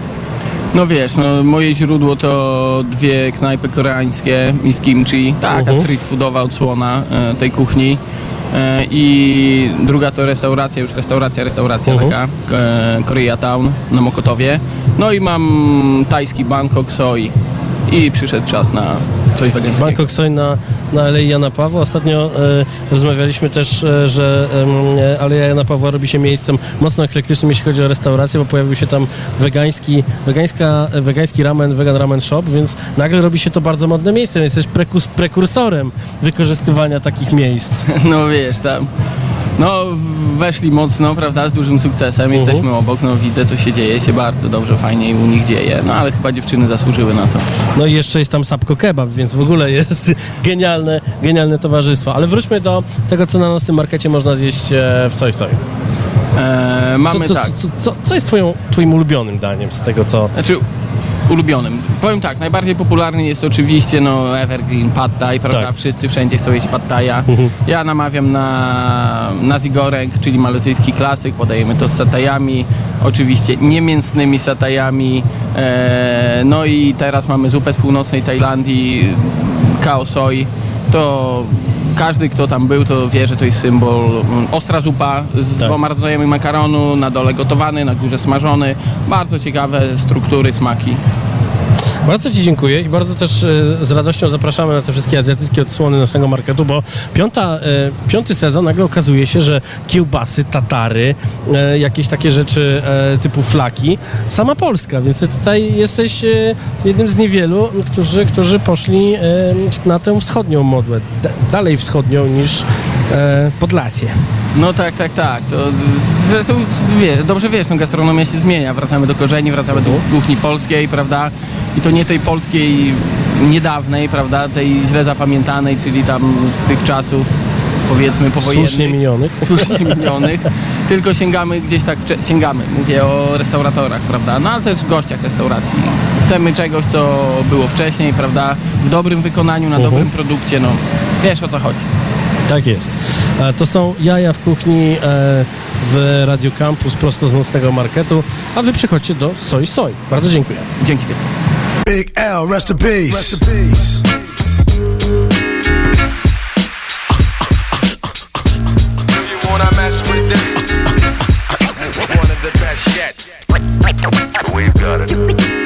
No wiesz, no moje źródło to dwie knajpy koreańskie, Miss Kimchi, taka Mhm. street foodowa odsłona e, tej kuchni. E, I druga to restauracja, już restauracja, restauracja Mhm. taka, e, Koreatown na Mokotowie. No i mam tajski Bangkok Soy i przyszedł czas na coś wegańskiego. Bangkok Soy na, na Alei Jana Pawła. Ostatnio e, rozmawialiśmy też, e, że e, Aleja Jana Pawła robi się miejscem mocno eklektycznym, jeśli chodzi o restaurację, bo pojawił się tam wegański, wegańska, wegański ramen, vegan ramen shop, więc nagle robi się to bardzo modne miejsce. Jesteś prekus, prekursorem wykorzystywania takich miejsc. [laughs] No wiesz, tam. No, weszli mocno, prawda, z dużym sukcesem. Jesteśmy obok, no widzę, co się dzieje, się bardzo dobrze, fajnie u nich dzieje. No ale chyba dziewczyny zasłużyły na to. No i jeszcze jest tam Sapko Kebab, więc w ogóle jest [laughs] genialne, genialne towarzystwo. Ale wróćmy do tego, co na nocnym markecie można zjeść e, w Soy Soy. E, mamy co, co, tak. Co, co, co jest twoją, twoim ulubionym daniem z tego, co... Znaczy, ulubionym. Powiem tak, najbardziej popularny jest oczywiście no, Evergreen Pad Thai, prawda? Tak. Wszyscy wszędzie chcą jeść Pad Thai'a. Mhm. Ja namawiam na nasi goreng, czyli malezyjski klasyk. Podajemy to z satajami, oczywiście niemięsnymi satajami. E, no i teraz mamy zupę z północnej Tajlandii, kao soy. To każdy, kto tam był, to wie, że to jest symbol. mm, Ostra zupa z Tak. dwoma rodzajami makaronu, na dole gotowany, na górze smażony. Bardzo ciekawe struktury, smaki. Bardzo Ci dziękuję i bardzo też e, z radością zapraszamy na te wszystkie azjatyckie odsłony naszego marketu, bo piąta, e, piąty sezon nagle okazuje się, że kiełbasy, tatary, e, jakieś takie rzeczy typu flaki, sama Polska, więc tutaj jesteś jednym z niewielu, którzy, którzy poszli na tę wschodnią modłę, da, dalej wschodnią niż Podlasie. No tak, tak, tak. To zresztą wie, dobrze wiesz, no gastronomia się zmienia. Wracamy do korzeni, wracamy do kuchni polskiej, prawda? I to nie tej polskiej niedawnej, prawda? Tej źle zapamiętanej, czyli tam z tych czasów powiedzmy powojennych. Słusznie minionych. Słusznie minionych. Tylko sięgamy gdzieś tak, sięgamy, mówię o restauratorach, prawda? No ale też gościach restauracji. Chcemy czegoś, co było wcześniej, prawda? W dobrym wykonaniu, na Mhm. dobrym produkcie, no wiesz o co chodzi. Tak jest. E, To są jaja w kuchni e, w Radio Campus prosto z nocnego marketu, a wy przychodźcie do Soy Soy. Bardzo dziękuję. Dzięki. Big L, rest in peace. Rest in peace. [laughs] One of the best yet. We've got it.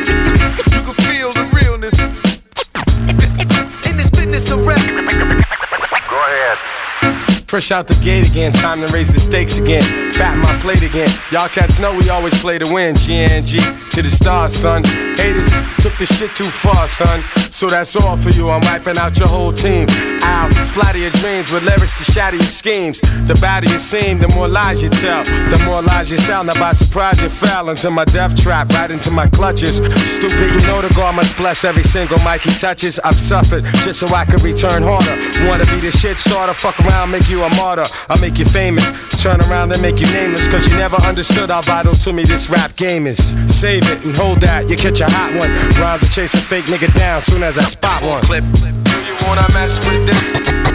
Fresh out the gate again, time to raise the stakes again. Fat my plate again. Y'all cats know we always play to win. GNG to the stars, son. Haters took this shit too far, son. So that's all for you. I'm wiping out your whole team. Ow, splatter your dreams with lyrics to shatter your schemes. The badder you seem, the more lies you tell. The more lies you sell. Now by surprise you fell into my death trap, right into my clutches. Stupid, you know the God must bless every single mic he touches. I've suffered just so I can return harder. Wanna be the shit starter? Fuck around, make you a martyr. I'll make you famous. Turn around and make you nameless. Cause you never understood how vital to me this rap game is. Save it and hold that, you catch a hot one. Rhymes to chase a fake nigga down soon as I spot one. Clip. Do you wanna mess with this?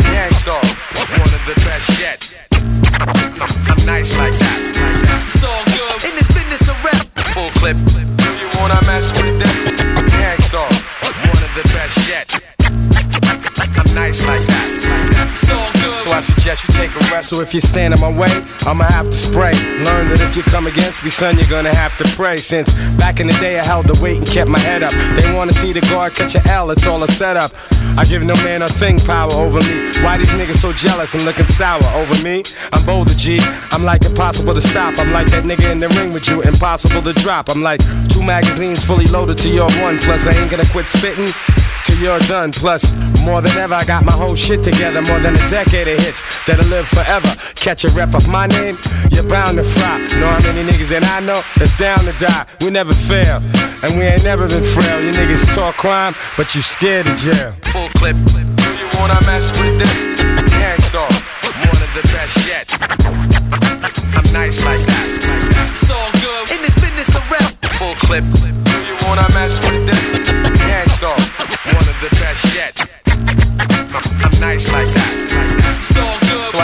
Gangstar, one of the best yet. I'm nice like that. It's all good in this business of rap. Full clip. Do you wanna mess with this? Gangstar, one of the best yet. I'm nice like that. It's all good. Suggest you take a rest. So if you stand in my way, I'ma have to spray. Learn that if you come against me, son, you're gonna have to pray. Since back in the day, I held the weight and kept my head up. They wanna see the guard catch a L, it's all a setup. I give no man a thing power over me. Why these niggas so jealous and looking sour over me? I'm bolder, G. I'm like impossible to stop. I'm like that nigga in the ring with you, impossible to drop. I'm like two magazines fully loaded to your one. Plus, I ain't gonna quit spitting till you're done. Plus, more than ever, I got my whole shit together. More than a decade of hits that'll live forever. Catch a rep of my name, you're bound to fry. Know how many niggas that I know that's down to die. We never fail, and we ain't never been frail. You niggas talk crime, but you scared of jail. Full clip. Do you wanna mess with this? Gangstar, one of the best yet. I'm nice like that. It's all good in this business rap. Full clip. Do you wanna mess with this? Gangstar, one of the best yet nights like that. So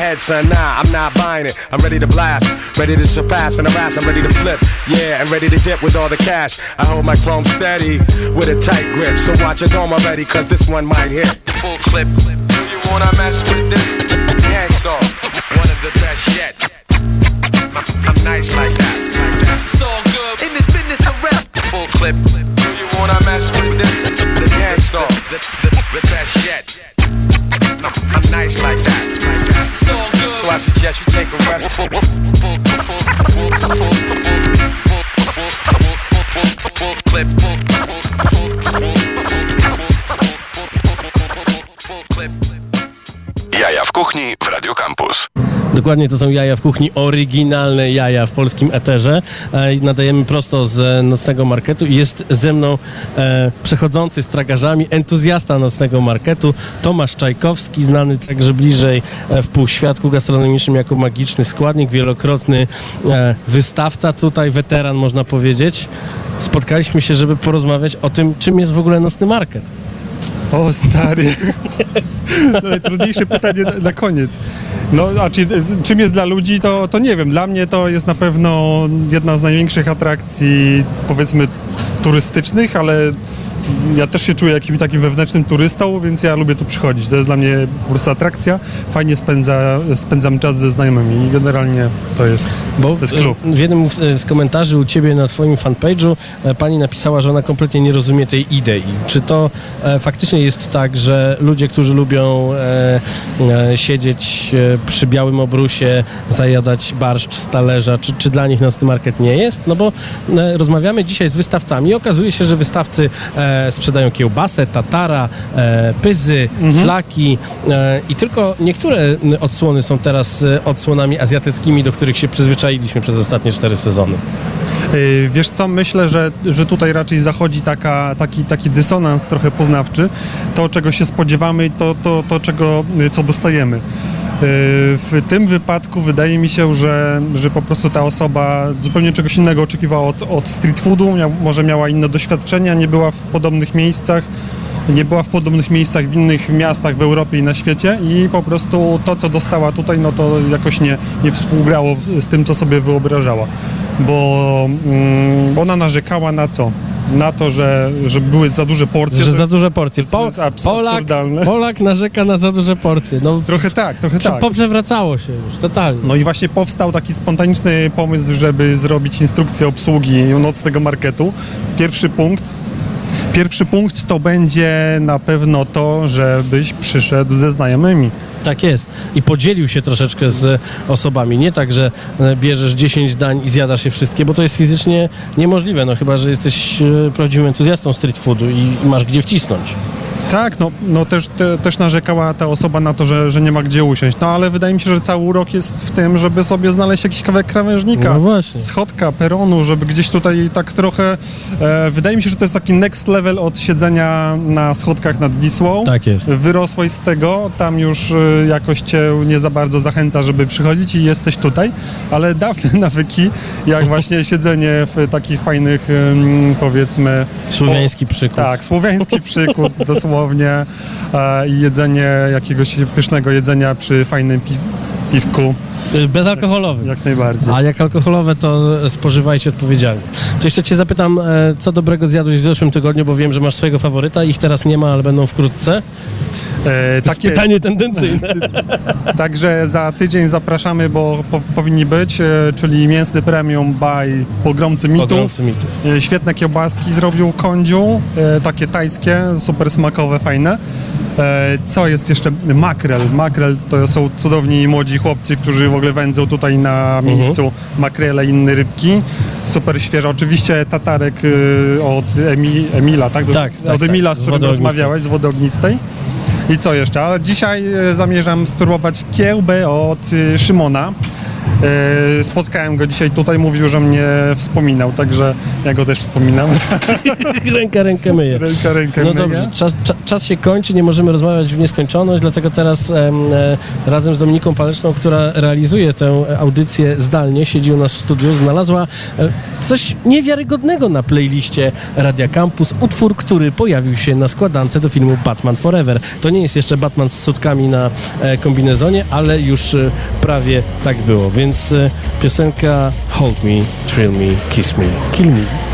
head, son. Nah, I'm not buying it. I'm ready to blast. Ready to surpass and harass. I'm ready to flip. Yeah, and ready to dip with all the cash. I hold my chrome steady with a tight grip. So watch your dome already, cause this one might hit. Full clip. Do you wanna mess with this? Gangstar, one of the best yet. I'm nice like that. It's all good in this business of rap. Full clip. Do you wanna mess with this? The gangstar, the, the, the best yet. I'm, I'm nice like that. So, so I suggest you take a rest. Clip. Jaja w kuchni w Radio Campus. Dokładnie to są jaja w kuchni, oryginalne jaja w polskim eterze. E, nadajemy prosto z nocnego marketu i jest ze mną e, przechodzący z tragarzami entuzjasta nocnego marketu Tomasz Czajkowski, znany także bliżej e, w półświadku gastronomicznym jako magiczny składnik, wielokrotny e, wystawca, tutaj weteran można powiedzieć. Spotkaliśmy się, żeby porozmawiać o tym, czym jest w ogóle nocny market. O stary. Najtrudniejsze pytanie na, na koniec. No, a czy, czym jest dla ludzi, to, to nie wiem. Dla mnie to jest na pewno jedna z największych atrakcji, powiedzmy, turystycznych, ale ja też się czuję jakimś takim wewnętrznym turystą, więc ja lubię tu przychodzić. To jest dla mnie po prostu atrakcja. Fajnie spędza, spędzam czas ze znajomymi i generalnie to jest, Bo to jest klub. e, w jednym z z komentarzy u ciebie na twoim fanpage'u e, pani napisała, że ona kompletnie nie rozumie tej idei. Czy to e, faktycznie jest tak, że ludzie, którzy lubią e, e, siedzieć e, przy białym obrusie, zajadać barszcz z talerza, czy, czy dla nich nocny market nie jest? No bo e, rozmawiamy dzisiaj z wystawcami i okazuje się, że wystawcy e, sprzedają kiełbasę, tatara, e, pyzy, flaki e, i tylko niektóre odsłony są teraz e, odsłonami azjatyckimi, do których się przyzwyczailiśmy przez ostatnie cztery sezony. Yy, Wiesz co, myślę, że, że tutaj raczej zachodzi taka, taki, taki dysonans trochę poznawczy. To, czego się spodziewamy i to, to, to czego, y, co dostajemy. Yy, W tym wypadku wydaje mi się, że, że po prostu ta osoba zupełnie czegoś innego oczekiwała od, od street foodu, miał, może miała inne doświadczenia, nie była w podobnych miejscach, nie była w podobnych miejscach w innych miastach w Europie i na świecie i po prostu to, co dostała tutaj, no to jakoś nie, nie współgrało z tym, co sobie wyobrażała. Bo mm, ona narzekała na co? Na to, że, że były za duże porcje. Że za jest- duże porcje. Po, jest Polak. Polak narzeka na za duże porcje. No, Trochę tak, trochę tak. Poprzewracało się już, totalnie. No i właśnie powstał taki spontaniczny pomysł, żeby zrobić instrukcję obsługi nocnego marketu. Pierwszy punkt. Pierwszy punkt to będzie na pewno to, żebyś przyszedł ze znajomymi. Tak jest. I podzielił się troszeczkę z osobami. Nie tak, że e, bierzesz 10 dań i zjadasz je wszystkie, bo to jest fizycznie niemożliwe. No chyba, że jesteś e, prawdziwym entuzjastą street foodu i, i masz gdzie wcisnąć. Tak, no, no też, te, też narzekała ta osoba na to, że, że nie ma gdzie usiąść. No ale wydaje mi się, że cały urok jest w tym, żeby sobie znaleźć jakiś kawałek krawężnika. No właśnie. Schodka, peronu, żeby gdzieś tutaj tak trochę... E, wydaje mi się, że to jest taki next level od siedzenia na schodkach nad Wisłą. Tak jest. Wyrosłeś z tego, tam już e, jakoś cię nie za bardzo zachęca, żeby przychodzić i jesteś tutaj, ale dawne [laughs] nawyki, jak właśnie [laughs] siedzenie w takich fajnych, powiedzmy... Słowiański przykład. Tak, słowiański przykład [laughs] dosłownie e, i jedzenie jakiegoś pysznego jedzenia przy fajnym pi piwku. E, Bezalkoholowy. Jak najbardziej. A jak alkoholowe, to spożywajcie odpowiedzialnie. To jeszcze cię zapytam, e, co dobrego zjadłeś w zeszłym tygodniu, bo wiem, że masz swojego faworyta. Ich teraz nie ma, ale będą wkrótce. E, jest pytanie tendencyjne. [laughs] Także za tydzień zapraszamy, bo po, powinni być, e, czyli mięsny premium by Pogromcy Mitów. Pogromcy Mitów. E, Świetne kiełbaski zrobił kądziu, e, takie tajskie, super smakowe, fajne. E, Co jest jeszcze? Makrel. Makrel to są cudowni młodzi chłopcy, którzy w ogóle wędzą tutaj na Mhm. miejscu makrele i inne rybki. Super świeże. Oczywiście tatarek e, od Emi, Emila, tak? Tak, tak, Od Emila, tak, z którym rozmawiałeś, z wody ognistej. I co jeszcze? A dzisiaj e, zamierzam spróbować kiełbę od e, Szymona. E, Spotkałem go dzisiaj tutaj, mówił, że mnie wspominał, także ja go też wspominam. Ręka [laughs] rękę myje. Ręka rękę No myje. dobrze, czas, czas, się kończy, nie możemy rozmawiać w nieskończoność, dlatego teraz em, e, razem z Dominiką Paleczną, która realizuje tę audycję zdalnie, siedzi u nas w studiu, znalazła e, coś niewiarygodnego na playliście Radia Campus, utwór, który pojawił się na składance do filmu Batman Forever. To nie jest jeszcze Batman z cutkami na kombinezonie, ale już prawie tak było, więc e, piosenka Hold Me, Thrill Me, Kiss Me, Kill Me.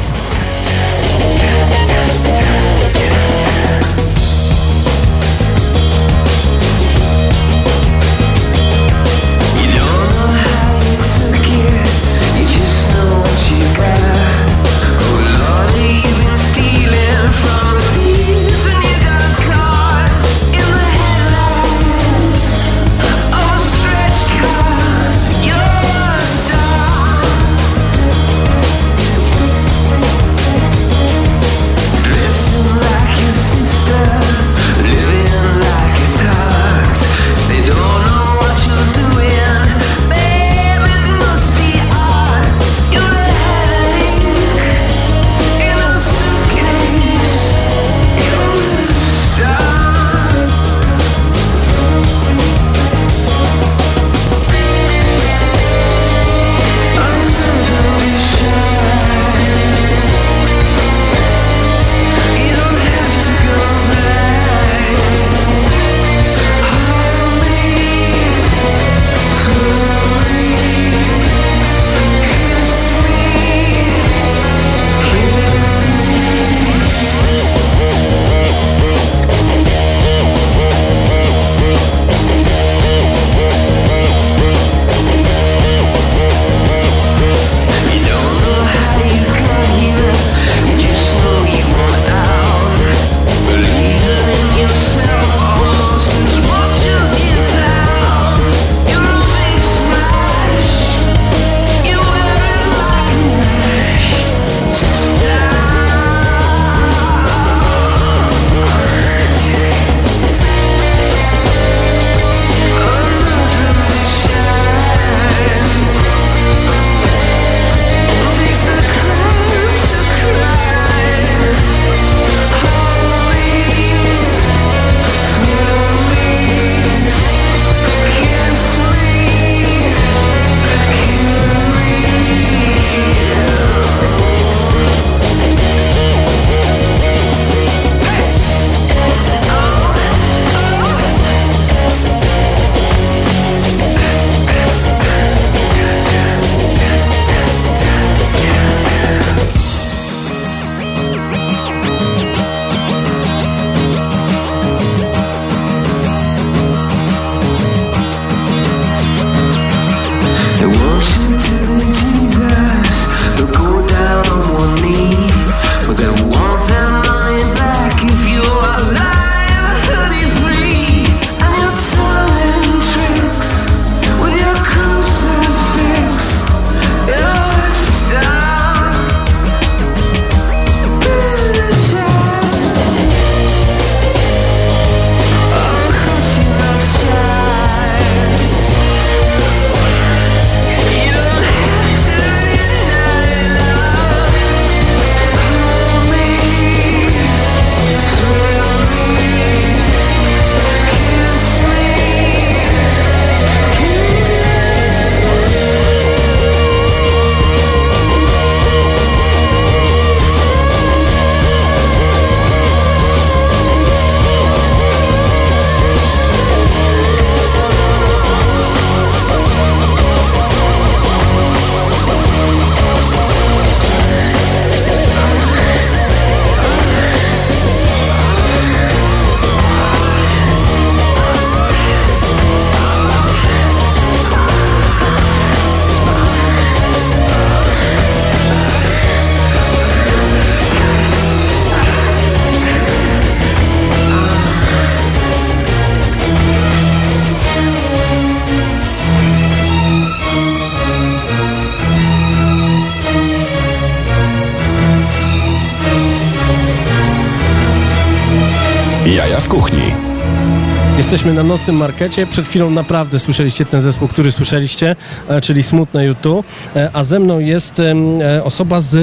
Jesteśmy na nocnym markecie. Przed chwilą naprawdę słyszeliście ten zespół, który słyszeliście, e, czyli Smutne YouTube. A ze mną jest e, osoba z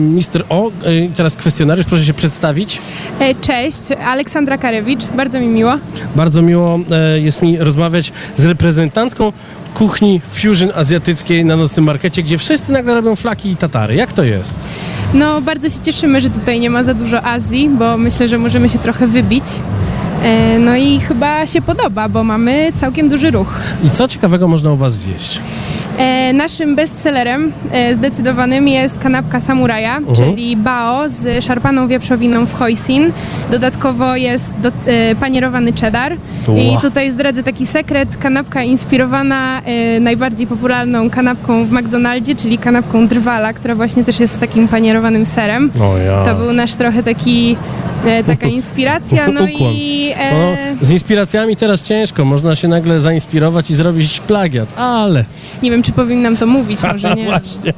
Mister O. E, Teraz kwestionariusz, proszę się przedstawić. Cześć, Aleksandra Karewicz, bardzo mi miło. Bardzo miło jest mi rozmawiać z reprezentantką kuchni fusion azjatyckiej na nocnym markecie, gdzie wszyscy nagle robią flaki i tatary. Jak to jest? No, bardzo się cieszymy, że tutaj nie ma za dużo Azji, bo myślę, że możemy się trochę wybić. E, No i chyba się podoba, bo mamy całkiem duży ruch. I co ciekawego można u Was zjeść? E, naszym bestsellerem e, zdecydowanym jest kanapka samuraja, Mhm. czyli bao z szarpaną wieprzowiną w hoisin. Dodatkowo jest do, e, panierowany cheddar. I Ła. tutaj zdradzę taki sekret. Kanapka inspirowana e, najbardziej popularną kanapką w McDonaldzie, czyli kanapką drwala, która właśnie też jest z takim panierowanym serem. Ja. To był nasz trochę taki, taka inspiracja. [laughs] No Ukłon. i e, No, z inspiracjami teraz ciężko. Można się nagle zainspirować i zrobić plagiat, ale... nie wiem, czy powinnam to mówić, [laughs] może nie. Właśnie.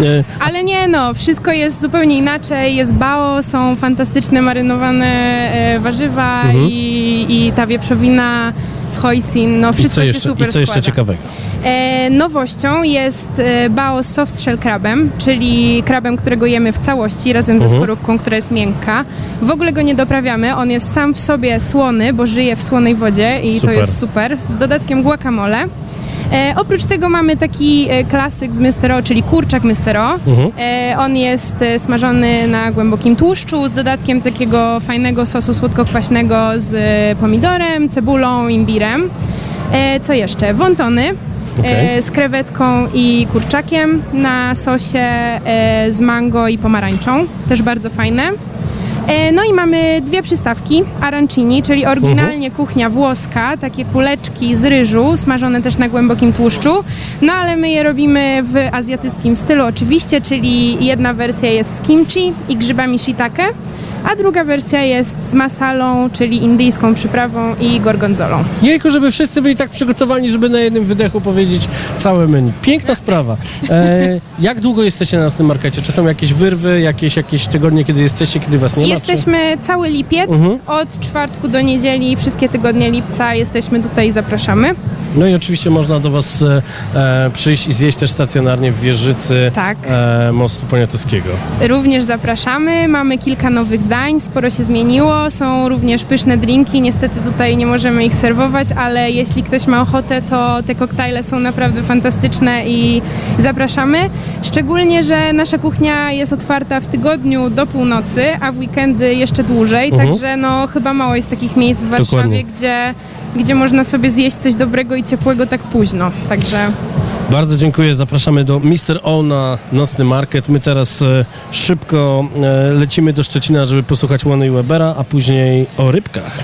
E, Ale nie no, wszystko jest zupełnie inaczej. Jest bao, są fantastyczne marynowane e, warzywa Mhm. i, i ta wieprzowina w hoisin. No wszystko się super i co jeszcze składa. ciekawego? E, nowością jest e, bao z soft shell krabem, czyli krabem, którego jemy w całości razem ze Mhm. skorupką, która jest miękka. W ogóle go nie doprawiamy, on jest sam w sobie słony, bo żyje w słonej wodzie i Super. to jest super. Z dodatkiem guacamole. E, oprócz tego mamy taki e, klasyk z Mystero, czyli kurczak Mystero. Mhm. E, on jest e, smażony na głębokim tłuszczu z dodatkiem takiego fajnego sosu słodko-kwaśnego z pomidorem, cebulą, imbirem. Co jeszcze? Wontony. Okej. E, z krewetką i kurczakiem na sosie e, z mango i pomarańczą. Też bardzo fajne. E, No i mamy dwie przystawki arancini, czyli oryginalnie kuchnia włoska, takie kuleczki z ryżu, smażone też na głębokim tłuszczu. No ale my je robimy w azjatyckim stylu oczywiście, czyli jedna wersja jest z kimchi i grzybami shiitake, a druga wersja jest z masalą, czyli indyjską przyprawą i gorgonzolą. Jejku, żeby wszyscy byli tak przygotowani, żeby na jednym wydechu powiedzieć całe menu. Piękna sprawa. E, jak długo jesteście na naszym markecie? Czy są jakieś wyrwy, jakieś, jakieś tygodnie, kiedy jesteście, kiedy was nie ma? Jesteśmy cały lipiec, Mhm. od czwartku do niedzieli, wszystkie tygodnie lipca jesteśmy tutaj i zapraszamy. Czy... No i oczywiście można do was e, e, przyjść i zjeść też stacjonarnie w wieżycy Tak. e, mostu poniatowskiego. Również zapraszamy, mamy kilka nowych dań, sporo się zmieniło, są również pyszne drinki, niestety tutaj nie możemy ich serwować, ale jeśli ktoś ma ochotę, to te koktajle są naprawdę fantastyczne i zapraszamy. Szczególnie, że nasza kuchnia jest otwarta w tygodniu do północy, a w weekendy jeszcze dłużej, Mhm. także no chyba mało jest takich miejsc w Warszawie, Dokładnie. gdzie, gdzie można sobie zjeść coś dobrego i ciepłego tak późno, także... Bardzo dziękuję. Zapraszamy do Mr. O na nocny market. My teraz e, szybko e, lecimy do Szczecina, żeby posłuchać Łony i Webera, a później o rybkach.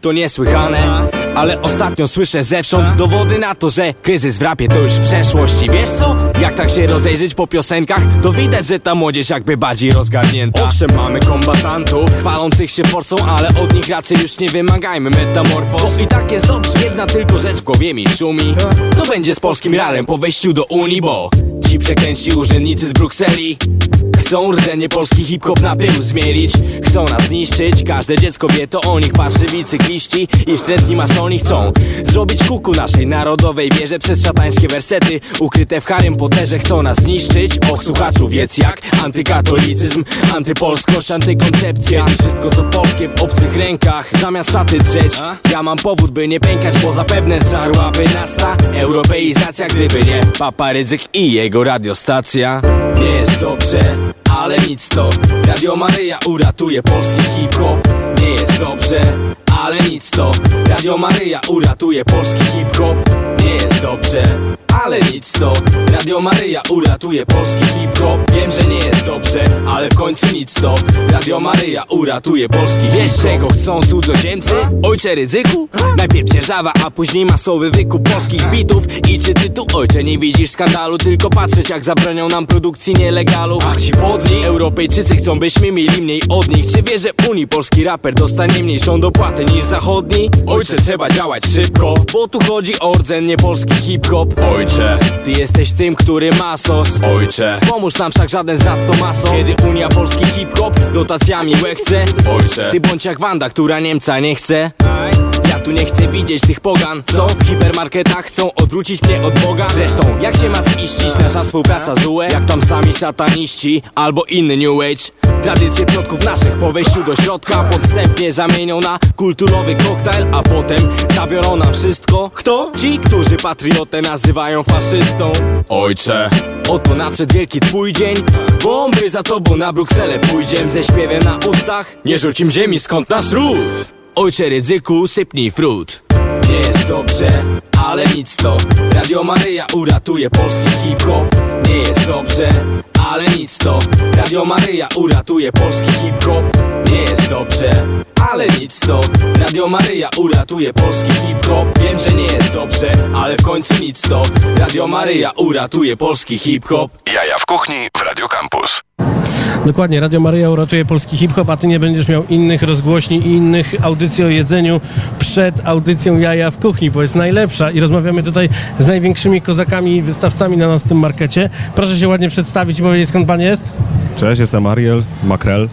To niesłychane, ale ostatnio słyszę zewsząd dowody na to, że kryzys w rapie to już przeszłość. I wiesz co? Jak tak się rozejrzeć po piosenkach, to widać, że ta młodzież jakby bardziej rozgarnięta. Owszem, mamy kombatantów, chwalących się forsą, ale od nich raczej już nie wymagajmy metamorfos Bo i tak jest dobrze, jedna tylko rzecz w głowie mi szumi. Co będzie z polskim ralem po wejściu do Unii, bo ci przekręci urzędnicy z Brukseli. Chcą rdzenie polski hip-hop na pył zmielić. Chcą nas zniszczyć, każde dziecko wie to o nich Parszywi cykliści i wstrętni masoni chcą Zrobić kuku naszej narodowej wierze Przez szatańskie wersety. Ukryte w Harrym Potterze Chcą nas zniszczyć, och słuchaczu wiedz jak Antykatolicyzm, antypolskość, antykoncepcja. Wszystko co polskie w obcych rękach. Zamiast szaty drzeć Ja mam powód by nie pękać, bo zapewne zżarłaby nas ta Europeizacja. Gdyby nie Papa Rydzyk i jego radiostacja. Nie jest dobrze, ale nic to. Radio Maryja uratuje polski hip-hop. Nie jest dobrze, ale nic to. Radio Maryja uratuje polski hip-hop. Nie jest dobrze, ale nic to. Radio Maryja uratuje polski hip-hop. Wiem, że nie jest dobrze, ale w końcu nic to. Radio Maryja uratuje polski Wiesz czego chcą cudzoziemcy? Ojcze Rydzyku? Najpierw dzierżawa, a później masowy wykup polskich bitów. I czy ty tu ojcze nie widzisz skandalu? Tylko patrzeć jak zabronią nam produkcji nielegalów. Ach ci podli, Europejczycy chcą byśmy mieli mniej od nich. Czy wiesz, że Unii polski raper dostanie mniejszą dopłatę bogaty niż zachodni? Ojcze, trzeba działać szybko Bo tu chodzi o rdzen, nie polski hip-hop. Ojcze, ty jesteś tym, który ma sos. Ojcze, pomóż nam wszak żaden z nas to maso. Kiedy Unia Polski hip-hop dotacjami łechce Ojcze, ty bądź jak Wanda, która Niemca nie chce ja tu nie chcę widzieć tych pogan. Co w hipermarketach chcą odwrócić mnie od Boga? Zresztą jak się ma ziścić? Nasza współpraca z UE Jak tam sami sataniści albo inny New Age. Tradycje przodków naszych po wejściu do środka Podstępnie zamienią na kulturowy koktajl A potem zabiorą nam wszystko. Kto? Ci, którzy patriotę nazywają faszystą. Ojcze Oto nadszedł wielki twój dzień Bo my za tobą na Brukselę pójdziem Ze śpiewem na ustach. Nie rzucim ziemi skąd nasz ród Ojcze ryzyku, sypnij frut. Nie jest dobrze, ale nic to. Radio Maryja uratuje polski hip-hop. Nie jest dobrze, ale nic to. Radio Maryja uratuje polski hip-hop. Nie jest dobrze, ale nic to. Radio Maryja uratuje polski hip-hop. Wiem, że nie jest dobrze, ale w końcu nic to. Radio Maryja uratuje polski hip-hop. Jaja w kuchni w Radio Campus. Dokładnie, Radio Maryja uratuje polski hip-hop, a ty nie będziesz miał innych rozgłośni i innych audycji o jedzeniu przed audycją Jaja w kuchni, bo jest najlepsza i rozmawiamy tutaj z największymi kozakami i wystawcami na nas w tym markecie. Proszę się ładnie przedstawić i powiedzieć skąd pan jest? Cześć, jestem Ariel Makrel.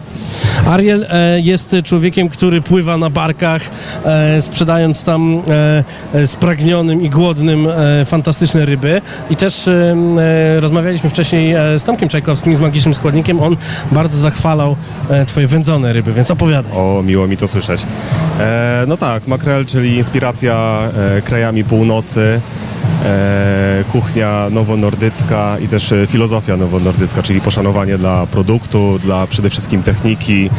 Ariel e, jest człowiekiem, który pływa na barkach, e, sprzedając tam e, e, spragnionym i głodnym e, fantastyczne ryby. I też e, rozmawialiśmy wcześniej z Tomkiem Czajkowskim, z Magicznym Składnikiem. On bardzo zachwalał twoje wędzone ryby, więc opowiadaj. O, miło mi to słyszeć. No tak, makrel, czyli inspiracja krajami północy, e, kuchnia nowonordycka i też filozofia nowonordycka, czyli poszanowanie dla produktu, dla przede wszystkim techniki.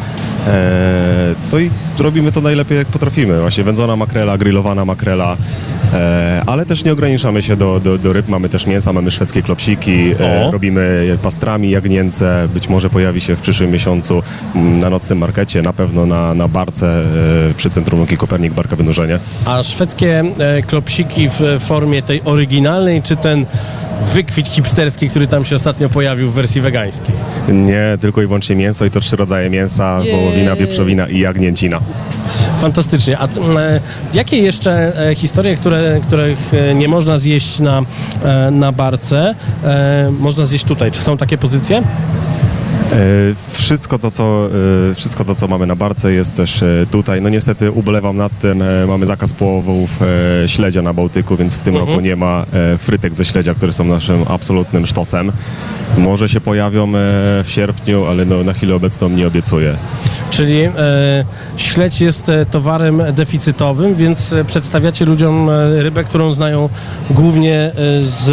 E, no i robimy to najlepiej jak potrafimy. Właśnie wędzona makrela, grillowana makrela, e, ale też nie ograniczamy się do, do, do ryb. Mamy też mięsa, mamy szwedzkie klopsiki, e, O. robimy pastrami, jagnięce. Być może pojawi się w przyszłym miesiącu mm, na nocnym markecie, na pewno na, na barce przy Centrum Nauki Kopernik, Barka Wynurzenie. A szwedzkie klopsiki w formie tej oryginalnej, czy ten wykwit hipsterski, który tam się ostatnio pojawił w wersji wegańskiej? Nie, tylko i wyłącznie mięso i to trzy rodzaje mięsa, Jej. Wołowina, wieprzowina i jagnięcina. Fantastycznie. A t- m, e, jakie jeszcze e, historie, które, których e, nie można zjeść na, na barce, można zjeść tutaj? Czy są takie pozycje? E, Wszystko to, co, e, wszystko to, co mamy na barce jest też e, tutaj. No niestety ubolewam nad tym, mamy zakaz połowów śledzia na Bałtyku, więc w tym Mhm. roku nie ma frytek ze śledzia, które są naszym absolutnym sztosem. Może się pojawią w sierpniu, ale no, na chwilę obecną nie obiecuję. Czyli e, śledź jest towarem deficytowym, więc przedstawiacie ludziom rybę, którą znają głównie z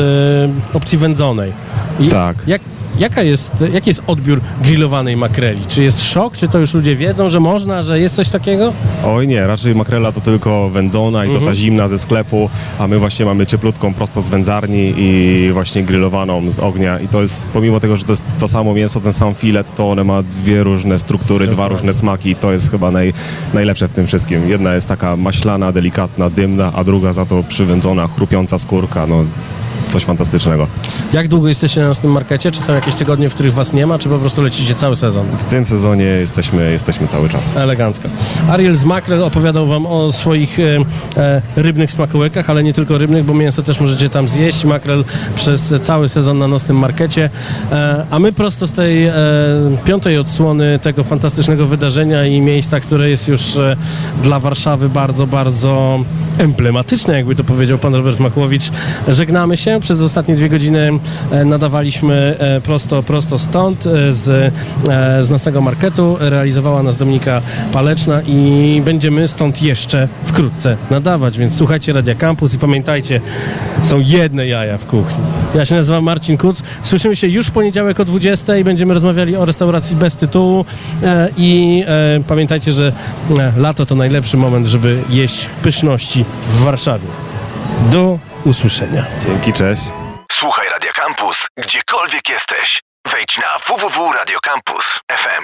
opcji wędzonej. I Tak. Jak, jaka jest, jaki jest odbiór grillowanej makreli? Czy jest szok? Czy to już ludzie wiedzą, że można, że jest coś takiego? Oj nie, raczej makrela to tylko wędzona i to ta Mhm. zimna ze sklepu, a my właśnie mamy cieplutką prosto z wędzarni i właśnie grillowaną z ognia i to jest, pomimo tego, że to jest to samo mięso, ten sam filet, to one ma dwie różne struktury, dwa różne smaki i to jest chyba naj, najlepsze w tym wszystkim. Jedna jest taka maślana, delikatna, dymna, a druga za to przywędzona, chrupiąca skórka, no coś fantastycznego. Jak długo jesteście na nocnym markecie? Czy są jakieś tygodnie, w których was nie ma, czy po prostu lecicie cały sezon? W tym sezonie jesteśmy, jesteśmy cały czas. Elegancko. Ariel z Makrel opowiadał wam o swoich e, e, rybnych smakołykach, ale nie tylko rybnych, bo mięso też możecie tam zjeść. Makrel przez cały sezon na nocnym markecie. E, a my prosto z tej e, piątej odsłony tego fantastycznego wydarzenia i miejsca, które jest już e, dla Warszawy bardzo, bardzo emblematyczne, jakby to powiedział pan Robert Makłowicz. Żegnamy się. Przez ostatnie dwie godziny e, nadawaliśmy e, prosto, prosto stąd, e, z, z nocnego marketu. Realizowała nas Dominika Paleczna i będziemy stąd jeszcze wkrótce nadawać, więc słuchajcie Radia Campus i pamiętajcie, są jedne jaja w kuchni. Ja się nazywam Marcin Kuc. Słyszymy się już w poniedziałek o 20 i będziemy rozmawiali o restauracji bez tytułu i pamiętajcie, że lato to najlepszy moment, żeby jeść pyszności w Warszawie. Do usłyszenia. Dzięki, cześć. Słuchaj Radio Campus, gdziekolwiek jesteś. Wejdź na www.radiocampus.fm.